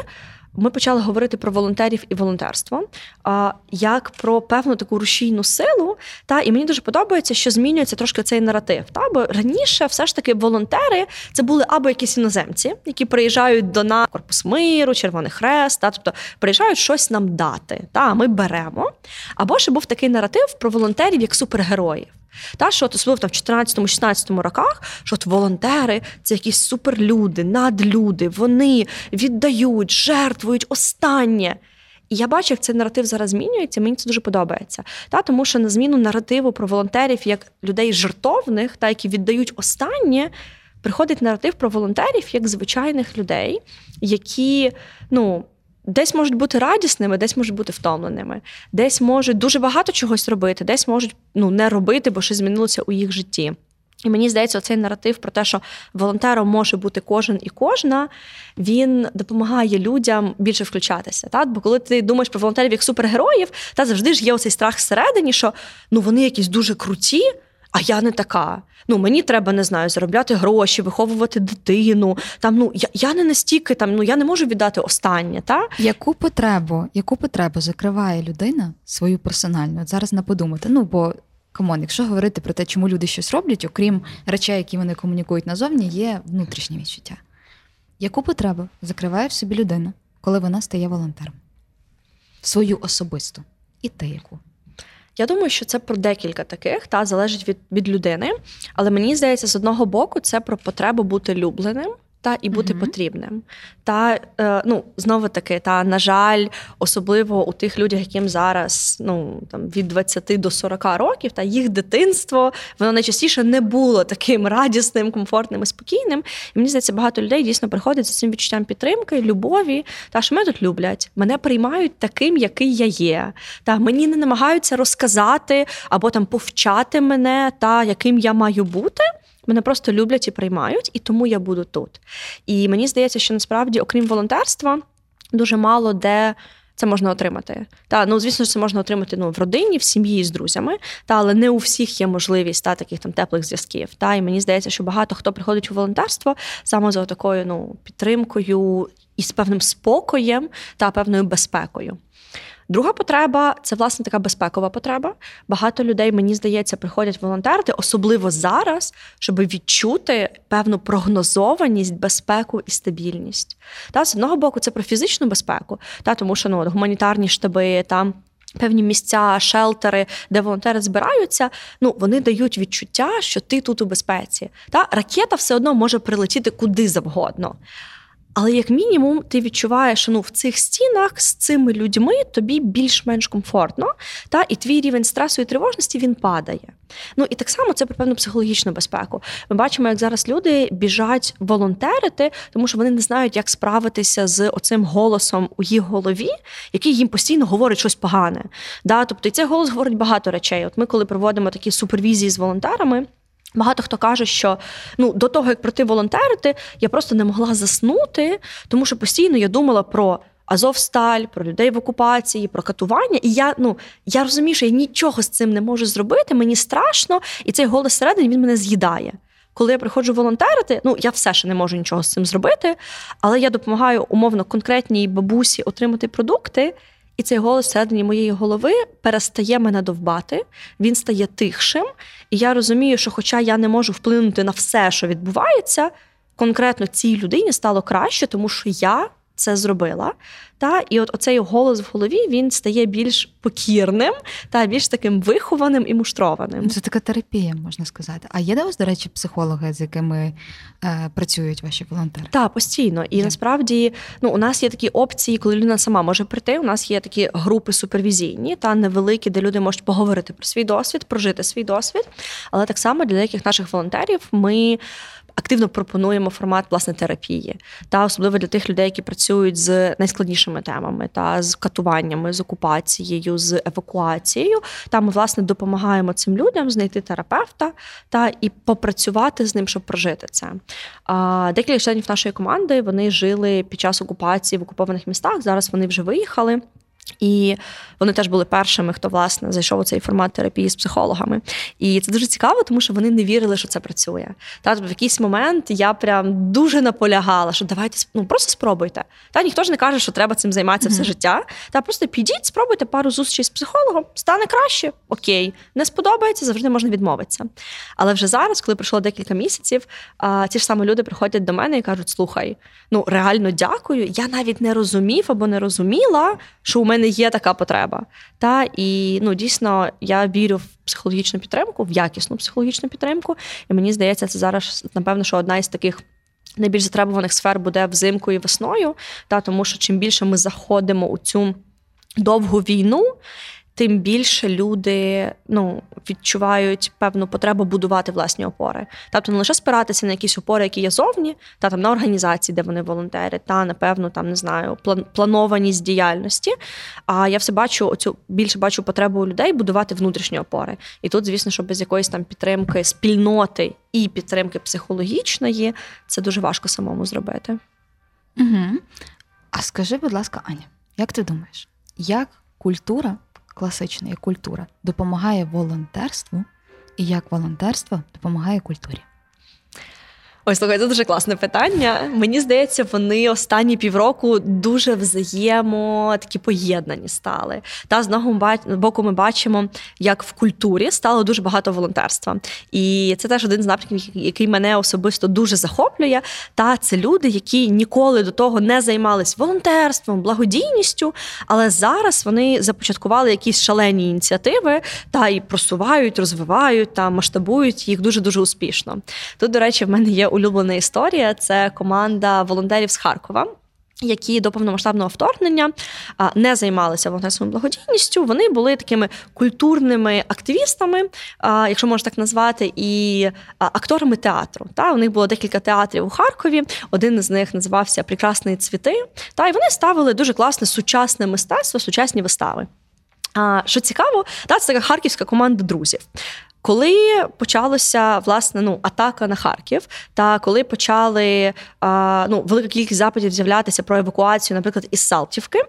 ми почали говорити про волонтерів і волонтерство як про певну таку рушійну силу. Та і мені дуже подобається, що змінюється трошки цей наратив. Та бо раніше все ж таки волонтери це були або якісь іноземці, які приїжджають до нас корпус миру, Червоний Хрест, та тобто приїжджають щось нам дати. Та ми беремо. Або ще був такий наратив про волонтерів як супергероїв. Та, що от особливо в 14-16 роках, що от волонтери це якісь суперлюди, надлюди, вони віддають, жертвують останнє. І я бачу, як цей наратив зараз змінюється, мені це дуже подобається. Та, Тому що на зміну наративу про волонтерів як людей жертовних, та, які віддають останнє, приходить наратив про волонтерів як звичайних людей, які, ну десь можуть бути радісними, десь можуть бути втомленими, десь можуть дуже багато чогось робити, десь можуть ну, не робити, бо щось змінилося у їх житті. І мені здається, цей наратив про те, що волонтером може бути кожен і кожна, він допомагає людям більше включатися. Так? Бо коли ти думаєш про волонтерів як супергероїв, та завжди ж є оцей страх всередині, що ну вони якісь дуже круті, а я не така. Ну мені треба не знаю, заробляти гроші, виховувати дитину. Там ну я я не настільки там, ну я не можу віддати останнє. Та яку потребу, яку потребу закриває людина свою персональну? Зараз не подумати. Ну бо come on, якщо говорити про те, чому люди щось роблять, окрім речей, які вони комунікують назовні, є внутрішнє відчуття. Яку потребу закриває в собі людина, коли вона стає волонтером? Свою особисту. І те яку? Я думаю, що це про декілька таких, та залежить від від людини. Але мені здається, з одного боку, це про потребу бути любленим та і бути mm потрібним. Та е, ну знову таки, та на жаль, особливо у тих людях, яким зараз ну там від 20 до 40 років, та їх дитинство воно найчастіше не було таким радісним, комфортним і спокійним. І мені здається, багато людей дійсно приходять з цим відчуттям підтримки, любові. Та що мене тут люблять, мене приймають таким, який я є. Та мені не намагаються розказати або там повчати мене, та яким я маю бути. Мене просто люблять і приймають, і тому я буду тут. І мені здається, що насправді, окрім волонтерства, дуже мало де. Це можна отримати. Та ну звісно, це можна отримати ну в родині, в сім'ї з друзями, та але не у всіх є можливість та таких там теплих зв'язків. Та і мені здається, що багато хто приходить у волонтерство саме за такою ну підтримкою і з певним спокоєм та певною безпекою. Друга потреба це власне така безпекова потреба. Багато людей, мені здається, приходять волонтерити, особливо зараз, щоб відчути певну прогнозованість, безпеку і стабільність. Та з одного боку, це про фізичну безпеку, та тому що ну гуманітарні штаби там. Певні місця, шелтери, де волонтери збираються, ну вони дають відчуття, що ти тут у безпеці. Та ракета все одно може прилетіти куди завгодно. Але як мінімум, ти відчуваєш, що ну в цих стінах з цими людьми тобі більш-менш комфортно, та і твій рівень стресу і тривожності він падає. Ну і так само це про певну психологічну безпеку. Ми бачимо, як зараз люди біжать волонтерити, тому що вони не знають, як справитися з оцим голосом у їх голові, який їм постійно говорить щось погане. Да? Тобто і цей голос говорить багато речей. От ми, коли проводимо такі супервізії з волонтерами. Багато хто каже, що ну до того як пройти волонтерити, я просто не могла заснути, тому що постійно я думала про Азовсталь, про людей в окупації, про катування. І я ну я розумію, що я нічого з цим не можу зробити. Мені страшно, і цей голос всередині він мене з'їдає. Коли я приходжу волонтерити, ну я все ще не можу нічого з цим зробити, але я допомагаю умовно конкретній бабусі отримати продукти. І цей голос всередині моєї голови перестає мене довбати, він стає тихшим. І я розумію, що, хоча я не можу вплинути на все, що відбувається, конкретно цій людині стало краще, тому що я це зробила. Та і от оцей голос в голові він стає більш покірним та більш таким вихованим і муштрованим. Це така терапія, можна сказати. А є до вас, до речі, психологи, з якими е, працюють ваші волонтери? Так, постійно. І yeah. насправді ну, у нас є такі опції, коли людина сама може прийти. У нас є такі групи супервізійні та невеликі, де люди можуть поговорити про свій досвід, прожити свій досвід. Але так само для деяких наших волонтерів ми активно пропонуємо формат власне терапії, та особливо для тих людей, які працюють з найскладнішими темами, та з катуваннями, з окупацією, з евакуацією. Та ми власне допомагаємо цим людям знайти терапевта та і попрацювати з ним, щоб прожити це. А декілька членів нашої команди вони жили під час окупації в окупованих містах. Зараз вони вже виїхали. І вони теж були першими, хто власне зайшов у цей формат терапії з психологами. І це дуже цікаво, тому що вони не вірили, що це працює. Та тобто в якийсь момент я прям дуже наполягала, що давайте ну просто спробуйте. Та ніхто ж не каже, що треба цим займатися mm-hmm. все життя. Та просто підіть, спробуйте пару зустрічей з психологом, стане краще. Окей, не сподобається, завжди можна відмовитися. Але вже зараз, коли пройшло декілька місяців, ті ж самі люди приходять до мене і кажуть: слухай, ну реально дякую. Я навіть не розумів або не розуміла, що у мене мене є така потреба. Та І ну, дійсно я вірю в психологічну підтримку, в якісну психологічну підтримку. І мені здається, це зараз, напевно, що одна із таких. Найбільш затребуваних сфер буде взимку і весною, та тому що чим більше ми заходимо у цю довгу війну, тим більше люди ну, відчувають певну потребу будувати власні опори. Тобто не лише спиратися на якісь опори, які є зовні, та там на організації, де вони волонтери, та напевно там не знаю, план- планованість діяльності. А я все бачу оцю більше бачу потребу у людей будувати внутрішні опори. І тут, звісно, що без якоїсь там підтримки спільноти і підтримки психологічної це дуже важко самому зробити. Угу. А скажи, будь ласка, Аня, як ти думаєш, як культура класична і культура допомагає волонтерству, і як волонтерство допомагає культурі? Ось слухай, це дуже класне питання. Мені здається, вони останні півроку дуже взаємо такі поєднані стали. Та з одного боку, ми бачимо, як в культурі стало дуже багато волонтерства. І це теж один з напрямків, який мене особисто дуже захоплює. Та це люди, які ніколи до того не займались волонтерством, благодійністю, але зараз вони започаткували якісь шалені ініціативи та і просувають, розвивають та масштабують їх дуже дуже успішно. Тут, до речі, в мене є улюблена історія це команда волонтерів з Харкова. Які до повномасштабного вторгнення не займалися волонтерською благодійністю, вони були такими культурними активістами, якщо можна так назвати, і акторами театру. Та у них було декілька театрів у Харкові. Один з них називався Прекрасні цвіти. Та й вони ставили дуже класне сучасне мистецтво, сучасні вистави. Що цікаво, та це така харківська команда друзів. Коли почалася власне ну атака на Харків, та коли почали а, ну велика кількість запитів з'являтися про евакуацію, наприклад, із Салтівки,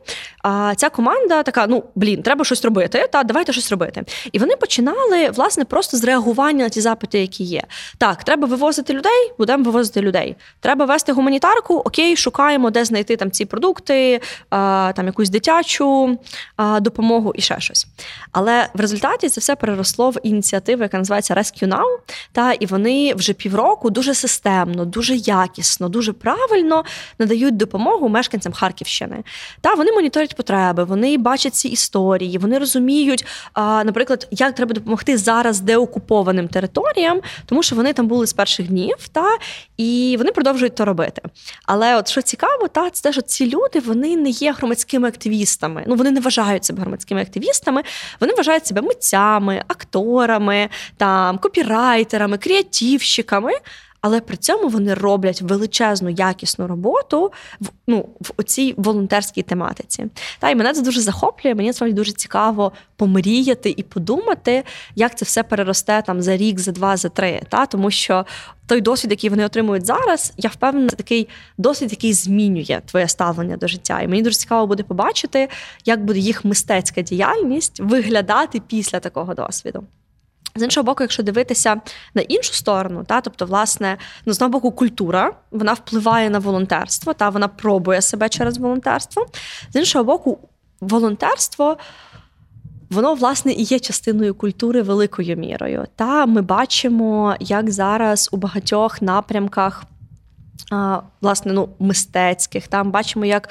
а ця команда така: ну блін, треба щось робити, та давайте щось робити. І вони починали власне просто з реагування на ті запити, які є. Так, треба вивозити людей, будемо вивозити людей. Треба вести гуманітарку. Окей, шукаємо, де знайти там ці продукти, а, там якусь дитячу а, допомогу і ще щось. Але в результаті це все переросло в ініціативу яка називається Rescue Now, Та і вони вже півроку дуже системно, дуже якісно, дуже правильно надають допомогу мешканцям Харківщини. Та вони моніторять потреби, вони бачать ці історії, вони розуміють, наприклад, як треба допомогти зараз деокупованим територіям, тому що вони там були з перших днів, та і вони продовжують то робити. Але от що цікаво, та це те, що ці люди вони не є громадськими активістами. Ну вони не вважають себе громадськими активістами, вони вважають себе митцями, акторами, там копірайтерами, креативщиками. Але при цьому вони роблять величезну якісну роботу в ну в цій волонтерській тематиці. Та й мене це дуже захоплює. Мені справді дуже цікаво помріяти і подумати, як це все переросте там за рік, за два, за три. Та тому що той досвід, який вони отримують зараз, я впевнена, це такий досвід, який змінює твоє ставлення до життя. І мені дуже цікаво буде побачити, як буде їх мистецька діяльність виглядати після такого досвіду. З іншого боку, якщо дивитися на іншу сторону, та тобто, власне, ну з одного боку, культура вона впливає на волонтерство, та вона пробує себе через волонтерство. З іншого боку, волонтерство. Воно, власне, і є частиною культури великою мірою. Та ми бачимо, як зараз у багатьох напрямках власне ну, мистецьких. Там бачимо, як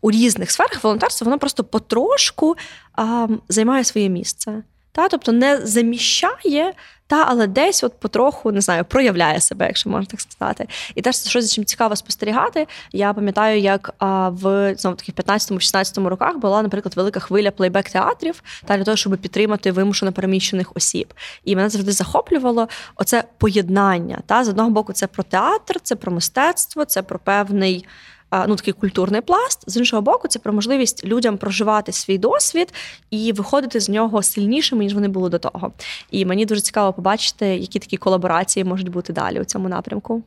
у різних сферах волонтерство воно просто потрошку а, займає своє місце. Та, Тобто не заміщає, та, але десь от потроху не знаю, проявляє себе, якщо можна так сказати. І теж щось за чим цікаво спостерігати. Я пам'ятаю, як а, в знову таки в 15-16 роках була, наприклад, велика хвиля плейбек-театрів та для того, щоб підтримати вимушено переміщених осіб. І мене завжди захоплювало оце поєднання. Та З одного боку, це про театр, це про мистецтво, це про певний ну такий культурний пласт. З іншого боку, це про можливість людям проживати свій досвід і виходити з нього сильнішими, ніж вони були до того. І мені дуже цікаво побачити, які такі колаборації можуть бути далі у цьому напрямку.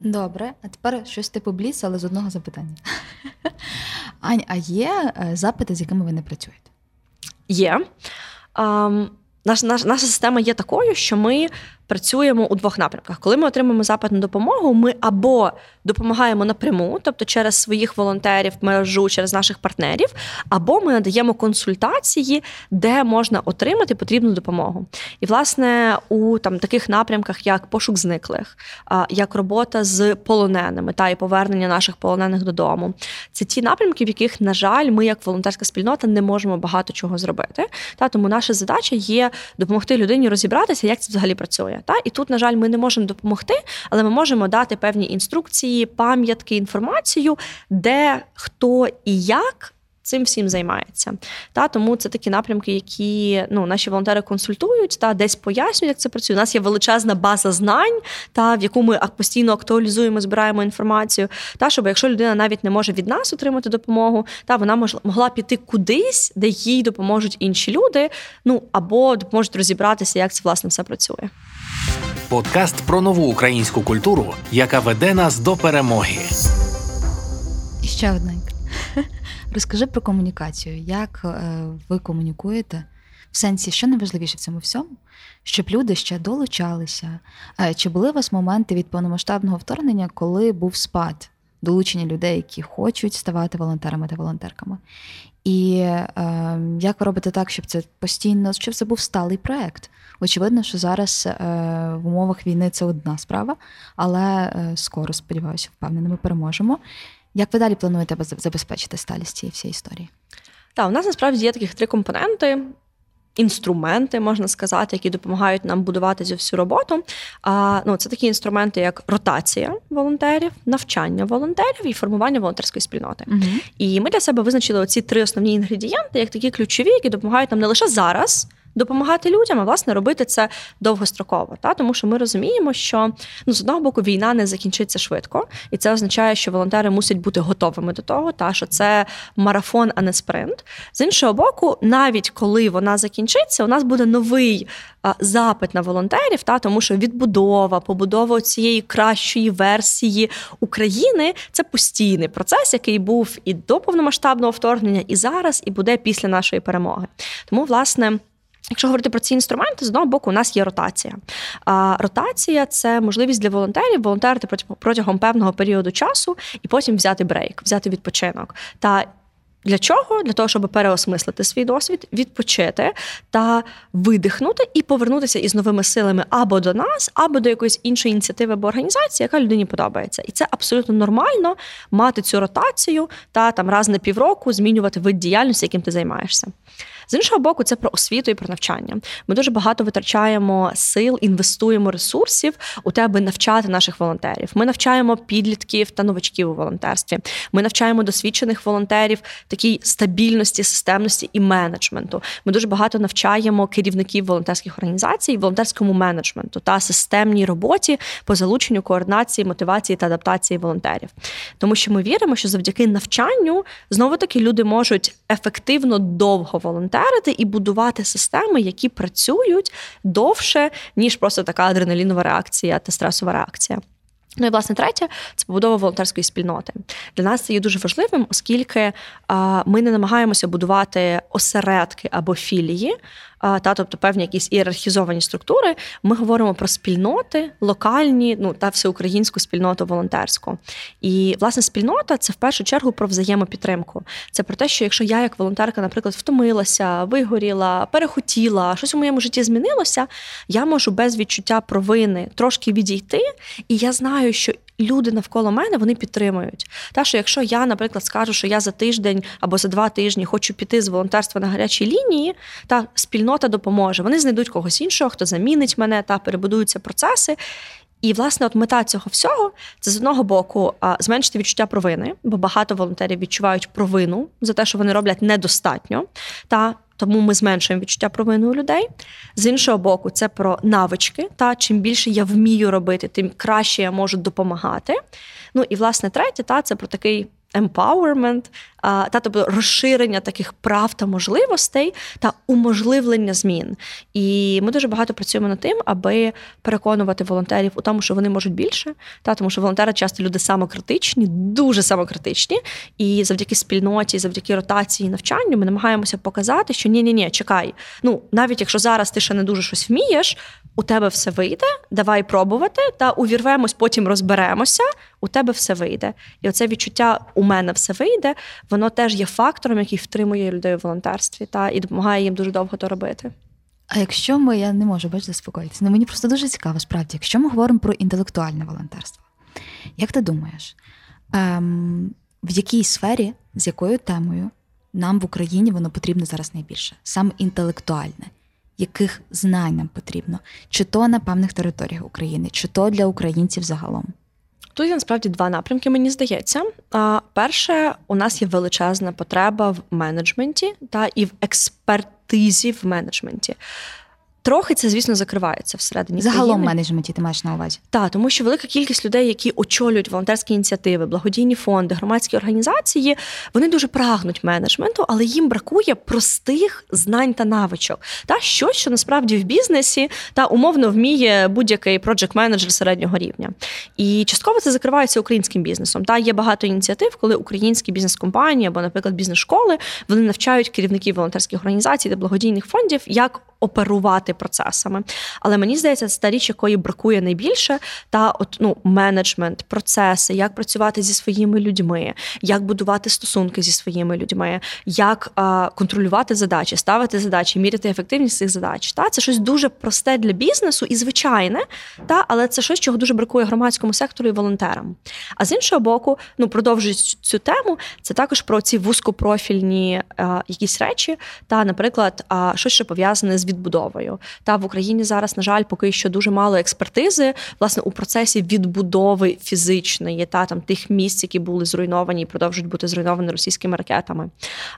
Добре, а тепер щось типу бліц, але з одного запитання. Ань, а є е, запити, з якими ви не працюєте? Є. Um, наша, наша, наша система є такою, що ми працюємо у двох напрямках. Коли ми отримуємо запит на допомогу, ми або допомагаємо напряму, тобто через своїх волонтерів, мережу, через наших партнерів, або ми надаємо консультації, де можна отримати потрібну допомогу. І, власне, у там таких напрямках, як пошук зниклих, як робота з полоненими та і повернення наших полонених додому, це ті напрямки, в яких, на жаль, ми, як волонтерська спільнота, не можемо багато чого зробити. Та тому наша задача є допомогти людині розібратися, як це взагалі працює. Та І тут, на жаль, ми не можемо допомогти, але ми можемо дати певні інструкції, пам'ятки, інформацію, де хто і як. Цим всім займається. Та Тому це такі напрямки, які ну, наші волонтери консультують, та десь пояснюють, як це працює. У нас є величезна база знань, та в яку ми постійно актуалізуємо, збираємо інформацію. Та щоб якщо людина навіть не може від нас отримати допомогу, та вона мож, могла піти кудись, де їй допоможуть інші люди, ну або допоможуть розібратися, як це власне все працює. Подкаст про нову українську культуру, яка веде нас до перемоги. І ще одненька. Розкажи про комунікацію. Як е, ви комунікуєте? В сенсі, що найважливіше в цьому всьому, щоб люди ще долучалися. Е, чи були у вас моменти від повномасштабного вторгнення, коли був спад долучення людей, які хочуть ставати волонтерами та волонтерками? І е, як ви робите так, щоб це постійно, щоб це був сталий проект? Очевидно, що зараз е, в умовах війни це одна справа, але е, скоро, сподіваюся, впевнено, ми переможемо. Як ви далі плануєте забезпечити сталість цієї всієї історії? Так, у нас насправді є таких три компоненти. Інструменти, можна сказати, які допомагають нам будувати цю всю роботу. А, ну, Це такі інструменти, як ротація волонтерів, навчання волонтерів і формування волонтерської спільноти. uh І ми для себе визначили оці три основні інгредієнти, як такі ключові, які допомагають нам не лише зараз допомагати людям, а власне робити це довгостроково. Та? Тому що ми розуміємо, що ну, з одного боку війна не закінчиться швидко, і це означає, що волонтери мусять бути готовими до того, та що це марафон, а не спринт. З іншого боку, навіть коли вона закінчиться, у нас буде новий. Запит на волонтерів, та тому що відбудова, побудова цієї кращої версії України це постійний процес, який був і до повномасштабного вторгнення, і зараз, і буде після нашої перемоги. Тому, власне. Якщо говорити про ці інструменти, з одного боку, у нас є ротація. А ротація це можливість для волонтерів волонтерити протягом певного періоду часу і потім взяти брейк, взяти відпочинок. Та для чого? Для того, щоб переосмислити свій досвід, відпочити та видихнути і повернутися із новими силами або до нас, або до якоїсь іншої ініціативи або організації, яка людині подобається. І це абсолютно нормально мати цю ротацію та там раз на півроку змінювати вид діяльності, яким ти займаєшся. З іншого боку, це про освіту і про навчання. Ми дуже багато витрачаємо сил, інвестуємо ресурсів у те, аби навчати наших волонтерів. Ми навчаємо підлітків та новачків у волонтерстві. Ми навчаємо досвідчених волонтерів такій стабільності, системності і менеджменту. Ми дуже багато навчаємо керівників волонтерських організацій, волонтерському менеджменту та системній роботі по залученню координації, мотивації та адаптації волонтерів. Тому що ми віримо, що завдяки навчанню знову таки люди можуть ефективно довго волонтерити волонтерити і будувати системи, які працюють довше, ніж просто така адреналінова реакція та стресова реакція. Ну і власне третє це побудова волонтерської спільноти. Для нас це є дуже важливим, оскільки ми не намагаємося будувати осередки або філії, та тобто певні якісь ієрархізовані структури. Ми говоримо про спільноти, локальні, ну та всеукраїнську спільноту волонтерську. І власне спільнота це в першу чергу про взаємопідтримку. Це про те, що якщо я, як волонтерка, наприклад, втомилася, вигоріла, перехотіла, щось у моєму житті змінилося, я можу без відчуття провини трошки відійти, і я знаю, що люди навколо мене вони підтримують. Та що якщо я, наприклад, скажу, що я за тиждень або за два тижні хочу піти з волонтерства на гарячій лінії, та спільнота допоможе. Вони знайдуть когось іншого, хто замінить мене та перебудуються процеси. І, власне, от мета цього всього це з одного боку зменшити відчуття провини, бо багато волонтерів відчувають провину за те, що вони роблять недостатньо. Та тому ми зменшуємо відчуття провини у людей. З іншого боку, це про навички. Та чим більше я вмію робити, тим краще я можу допомагати. Ну і власне третє, та це про такий empowerment, та тобто розширення таких прав та можливостей та уможливлення змін. І ми дуже багато працюємо над тим, аби переконувати волонтерів у тому, що вони можуть більше, та тому що волонтери часто люди самокритичні, дуже самокритичні. І завдяки спільноті, завдяки ротації і навчанню, ми намагаємося показати, що ні, ні, ні, чекай. Ну навіть якщо зараз ти ще не дуже щось вмієш, у тебе все вийде, давай пробувати, та увірвемось, потім розберемося. У тебе все вийде. І оце відчуття у мене все вийде воно теж є фактором, який втримує людей у волонтерстві та і допомагає їм дуже довго то робити. А якщо ми, я не можу бачити, заспокоїтися, ну мені просто дуже цікаво, справді, якщо ми говоримо про інтелектуальне волонтерство, як ти думаєш, ем, в якій сфері, з якою темою нам в Україні воно потрібно зараз найбільше? Саме інтелектуальне, яких знань нам потрібно? Чи то на певних територіях України, чи то для українців загалом? Тут є насправді два напрямки, мені здається. Перше, у нас є величезна потреба в менеджменті та і в експертизі в менеджменті. Трохи це, звісно, закривається всередині. Загалом країни. менеджменті ти маєш на увазі? Так, тому що велика кількість людей, які очолюють волонтерські ініціативи, благодійні фонди, громадські організації, вони дуже прагнуть менеджменту, але їм бракує простих знань та навичок. Та щось, що насправді в бізнесі та умовно вміє будь-який проджект менеджер середнього рівня. І частково це закривається українським бізнесом. Та є багато ініціатив, коли українські бізнес-компанії або, наприклад, бізнес-школи вони навчають керівників волонтерських організацій та благодійних фондів, як оперувати процесами. Але мені здається, це та річ, якої бракує найбільше, та от ну менеджмент, процеси, як працювати зі своїми людьми, як будувати стосунки зі своїми людьми, як а, контролювати задачі, ставити задачі, міряти ефективність цих задач. Та це щось дуже просте для бізнесу і звичайне, та але це щось, чого дуже бракує громадському сектору і волонтерам. А з іншого боку, ну продовжуючи цю тему, це також про ці вузькопрофільні а, якісь речі, та, наприклад, а, щось що пов'язане з відбудовою. Та в Україні зараз, на жаль, поки що дуже мало експертизи власне у процесі відбудови фізичної та там тих місць, які були зруйновані і продовжують бути зруйновані російськими ракетами.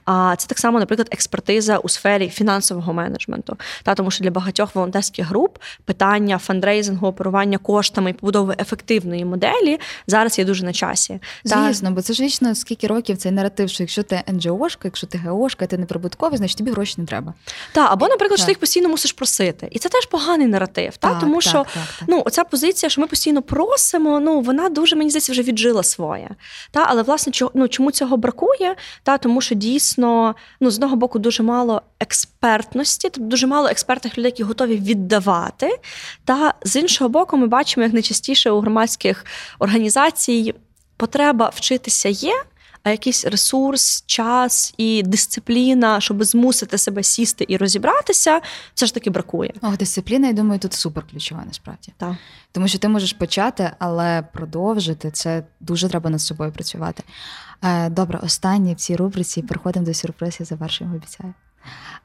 А це так само, наприклад, експертиза у сфері фінансового менеджменту. Та тому, що для багатьох волонтерських груп питання фандрейзингу, оперування коштами і побудови ефективної моделі зараз є дуже на часі. Звісно, бо це ж вічно скільки років цей наратив, що якщо ти НГОшка, якщо ти ГОшка, ти не прибутковий, значить тобі гроші не треба. Так, або, наприклад, що ти їх постійно мусиш просити. І це теж поганий наратив. Так, та? Тому так, що так, так. ну, оця позиція, що ми постійно просимо, ну вона дуже, мені здається, вже віджила своє. Та? Але власне, чого, ну, чому цього бракує? Та? Тому що дійсно, ну, з одного боку, дуже мало експертності, тобто дуже мало експертних людей, які готові віддавати. Та з іншого боку, ми бачимо, як найчастіше у громадських організацій потреба вчитися є якийсь ресурс, час і дисципліна, щоб змусити себе сісти і розібратися, все ж таки бракує. О, дисципліна, я думаю, тут супер ключова насправді. Так. Тому що ти можеш почати, але продовжити це дуже треба над собою працювати. Е, добре, останнє в цій рубриці переходимо до сюрпризів, завершуємо, обіцяю.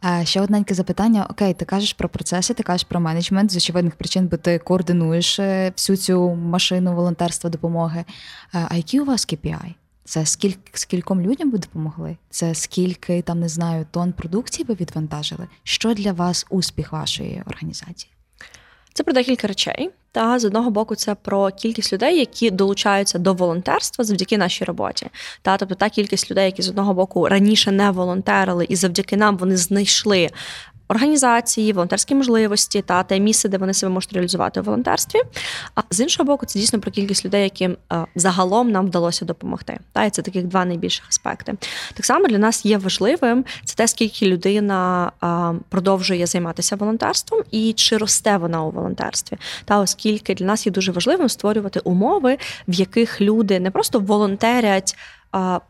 Е, ще одненьке запитання: Окей, ти кажеш про процеси, ти кажеш про менеджмент з очевидних причин, бо ти координуєш е, всю цю машину волонтерства допомоги. А які у вас KPI? Це скільки скільком людям ви допомогли? Це скільки там не знаю тонн продукції ви відвантажили? Що для вас успіх вашої організації? Це про декілька речей. Та з одного боку, це про кількість людей, які долучаються до волонтерства завдяки нашій роботі. Та тобто та кількість людей, які з одного боку раніше не волонтерили, і завдяки нам вони знайшли організації, волонтерські можливості та те місце, де вони себе можуть реалізувати у волонтерстві. А з іншого боку, це дійсно про кількість людей, яким е, загалом нам вдалося допомогти. Та і це таких два найбільших аспекти. Так само для нас є важливим це те, скільки людина е, продовжує займатися волонтерством і чи росте вона у волонтерстві. Та оскільки для нас є дуже важливим створювати умови, в яких люди не просто волонтерять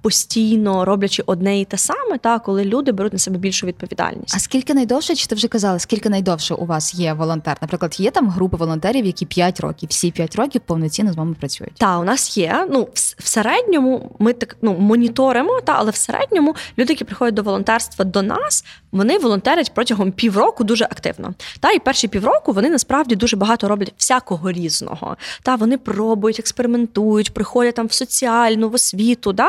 постійно роблячи одне і те саме, та коли люди беруть на себе більшу відповідальність. А скільки найдовше, чи ти вже казала, скільки найдовше у вас є волонтер? Наприклад, є там групи волонтерів, які 5 років, всі 5 років повноцінно з вами працюють. Та у нас є. Ну в, в середньому ми так ну моніторимо, та але в середньому люди, які приходять до волонтерства до нас, вони волонтерять протягом півроку дуже активно. Та і перші півроку вони насправді дуже багато роблять всякого різного. Та вони пробують, експериментують, приходять там в соціальну в освіту. Да?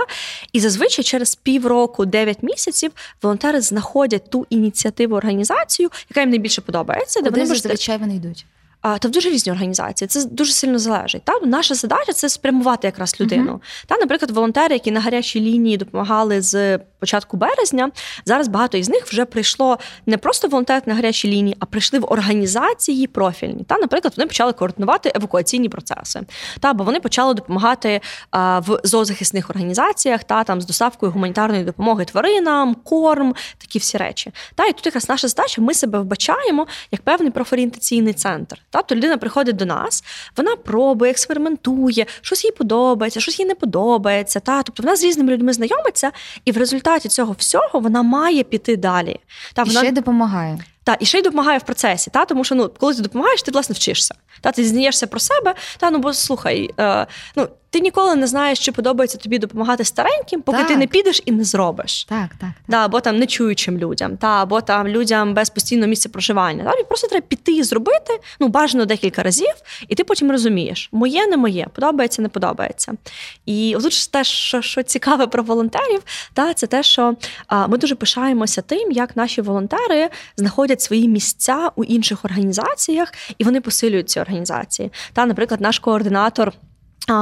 І зазвичай через півроку, 9 місяців волонтери знаходять ту ініціативу організацію, яка їм найбільше подобається, де вони можуть... зазвичай вони йдуть. А, Та в дуже різні організації. Це дуже сильно залежить. Та наша задача це спрямувати якраз людину. Uh-huh. Та, наприклад, волонтери, які на гарячій лінії допомагали з початку березня. Зараз багато із них вже прийшло не просто волонтерити на гарячій лінії, а прийшли в організації профільні. Та, наприклад, вони почали координувати евакуаційні процеси. Та бо вони почали допомагати а, в зоозахисних організаціях та там з доставкою гуманітарної допомоги тваринам, корм, такі всі речі. Та і тут якраз наша задача, ми себе вбачаємо як певний профорієнтаційний центр. Тобто людина приходить до нас, вона пробує, експериментує, щось їй подобається, щось їй не подобається. Та тобто вона з різними людьми знайомиться, і в результаті цього всього вона має піти далі. Та вона... І ще й допомагає. Та, і ще й допомагає в процесі, та тому що ну, коли ти допомагаєш, ти власне вчишся. Та ти зізнаєшся про себе. Та ну бо слухай, е, ну ти ніколи не знаєш, чи подобається тобі допомагати стареньким, поки так. ти не підеш і не зробиш. Так, так. так. Да, або там нечуючим людям, та або там людям без постійного місця проживання. Та, просто треба піти і зробити, ну бажано декілька разів, і ти потім розумієш, моє не моє, подобається, не подобається. І тут те, що що цікаве про волонтерів, та це те, що а, ми дуже пишаємося тим, як наші волонтери знаходять свої місця у інших організаціях, і вони посилюють ці організації. Та, наприклад, наш координатор.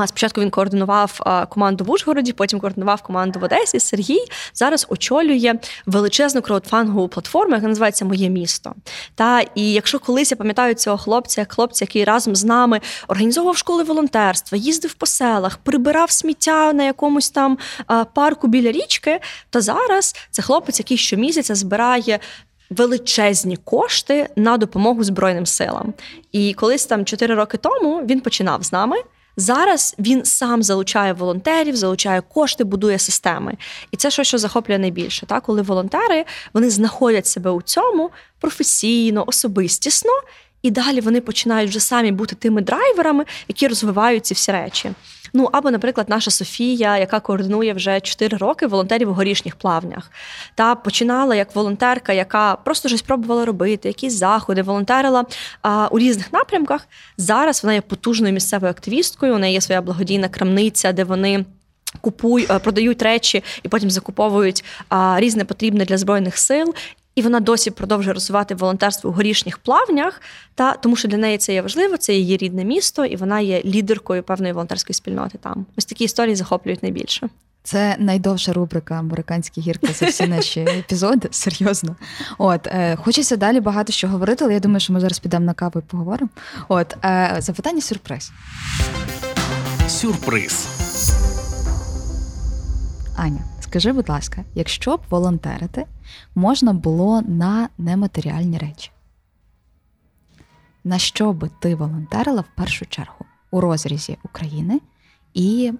Спочатку він координував команду в Ужгороді, потім координував команду в Одесі. Сергій зараз очолює величезну краудфангову платформу, яка називається Моє місто. Та і якщо колись я пам'ятаю цього хлопця, як хлопця, який разом з нами організовував школи волонтерства, їздив по селах, прибирав сміття на якомусь там парку біля річки, то зараз це хлопець, який щомісяця збирає. Величезні кошти на допомогу Збройним силам. І колись там 4 роки тому він починав з нами. Зараз він сам залучає волонтерів, залучає кошти, будує системи. І це щось, що захоплює найбільше. Так? Коли волонтери вони знаходять себе у цьому професійно, особистісно, і далі вони починають вже самі бути тими драйверами, які розвивають ці всі речі. Ну або, наприклад, наша Софія, яка координує вже 4 роки волонтерів у горішніх плавнях, та починала як волонтерка, яка просто щось пробувала робити, якісь заходи, волонтерила а, у різних напрямках. Зараз вона є потужною місцевою активісткою. У неї є своя благодійна крамниця, де вони. Купують, продають речі і потім закуповують а, різне потрібне для збройних сил і вона досі продовжує розвивати волонтерство у горішніх плавнях, та тому що для неї це є важливо, це її рідне місто, і вона є лідеркою певної волонтерської спільноти. Там ось такі історії захоплюють найбільше. Це найдовша рубрика Американські гірки за всі наші епізоди. Серйозно. От е, хочеться далі багато що говорити, але я думаю, що ми зараз підемо на каву і поговоримо. От е, запитання сюрприз. Сюрприз. Аня, скажи, будь ласка, якщо б волонтерити можна було на нематеріальні речі, на що би ти волонтерила в першу чергу у розрізі України і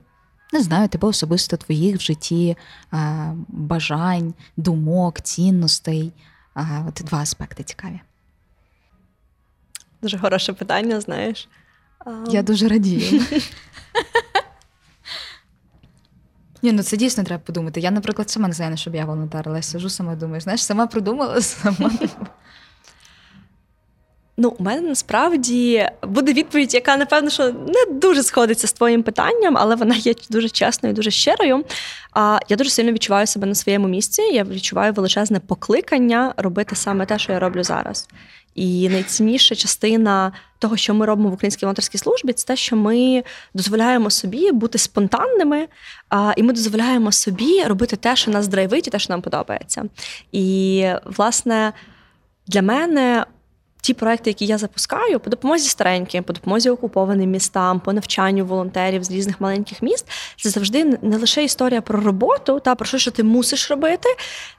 не знаю, тебе особисто твоїх в житті а, бажань, думок, цінностей. А, От два аспекти цікаві. Дуже хороше питання, знаєш. Я дуже радію. Ні, ну це дійсно треба подумати. Я, наприклад, сама не знаю, щоб я волонтерила. Я сижу сама думаю, знаєш, сама придумала, сама. Ну, у мене насправді буде відповідь, яка, напевно, що не дуже сходиться з твоїм питанням, але вона є дуже чесною, дуже щирою. А я дуже сильно відчуваю себе на своєму місці. Я відчуваю величезне покликання робити саме те, що я роблю зараз. І найцінніша частина того, що ми робимо в українській волонтерській службі, це те, що ми дозволяємо собі бути спонтанними, а, і ми дозволяємо собі робити те, що нас драйвить, і те, що нам подобається. І власне для мене ті проекти, які я запускаю, по допомозі стареньким, по допомозі окупованим містам, по навчанню волонтерів з різних маленьких міст, це завжди не лише історія про роботу та про що, що ти мусиш робити.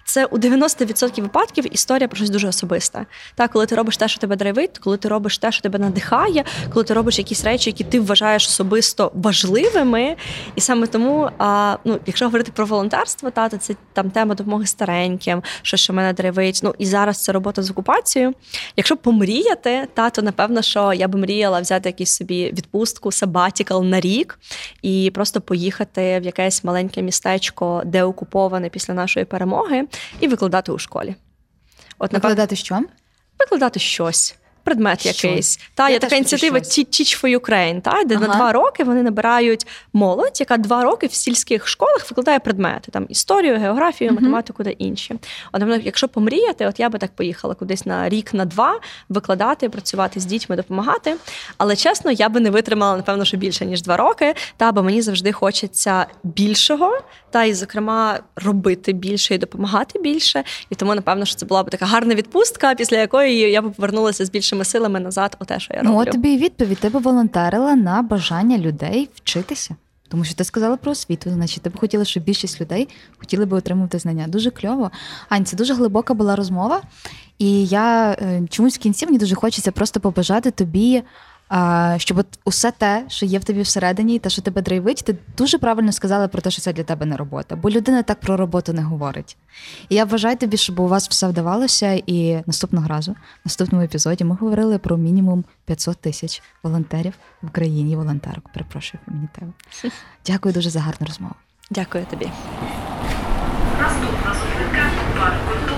Це у 90% випадків історія про щось дуже особисте. Та коли ти робиш те, що тебе драйвить, коли ти робиш те, що тебе надихає, коли ти робиш якісь речі, які ти вважаєш особисто важливими. І саме тому, а, ну, якщо говорити про волонтерство, та, то це там тема допомоги стареньким, що що мене драйвить. Ну і зараз це робота з окупацією. Якщо помріяти, та то напевно, що я би мріяла взяти якусь собі відпустку, сабатікал на рік і просто поїхати в якесь маленьке містечко, де окуповане після нашої перемоги, і викладати у школі. От Викладати що? викладати щось. Предмет Щось. якийсь. Та, Я є така ініціатива. Teach for Ukraine, та, де на два роки вони набирають молодь, яка два роки в сільських школах викладає предмети: там історію, географію, математику та інші. От якщо помріяти, от я би так поїхала кудись на рік, на два, викладати, працювати з дітьми, допомагати. Але чесно, я би не витримала, напевно, що більше ніж два роки. Та бо мені завжди хочеться більшого, та і, зокрема, робити більше і допомагати більше. І тому, напевно, що це була б така гарна відпустка, після якої я б повернулася з більшими силами назад у те, що я роблю. Ну, от тобі і відповідь. Ти би волонтерила на бажання людей вчитися. Тому що ти сказала про освіту, значить, ти б хотіла, щоб більшість людей хотіли би отримувати знання. Дуже кльово. Ань, це дуже глибока була розмова. І я е, чомусь в кінці мені дуже хочеться просто побажати тобі, а, щоб от усе те, що є в тобі всередині, і те, що тебе драйвить, ти дуже правильно сказала про те, що це для тебе не робота. Бо людина так про роботу не говорить. І я бажаю тобі, щоб у вас все вдавалося. І наступного разу, в наступному епізоді, ми говорили про мінімум 500 тисяч волонтерів в Україні. Волонтерок, перепрошую імені тебе. Дякую дуже за гарну розмову. Дякую тобі. Наступна зупинка парк культури.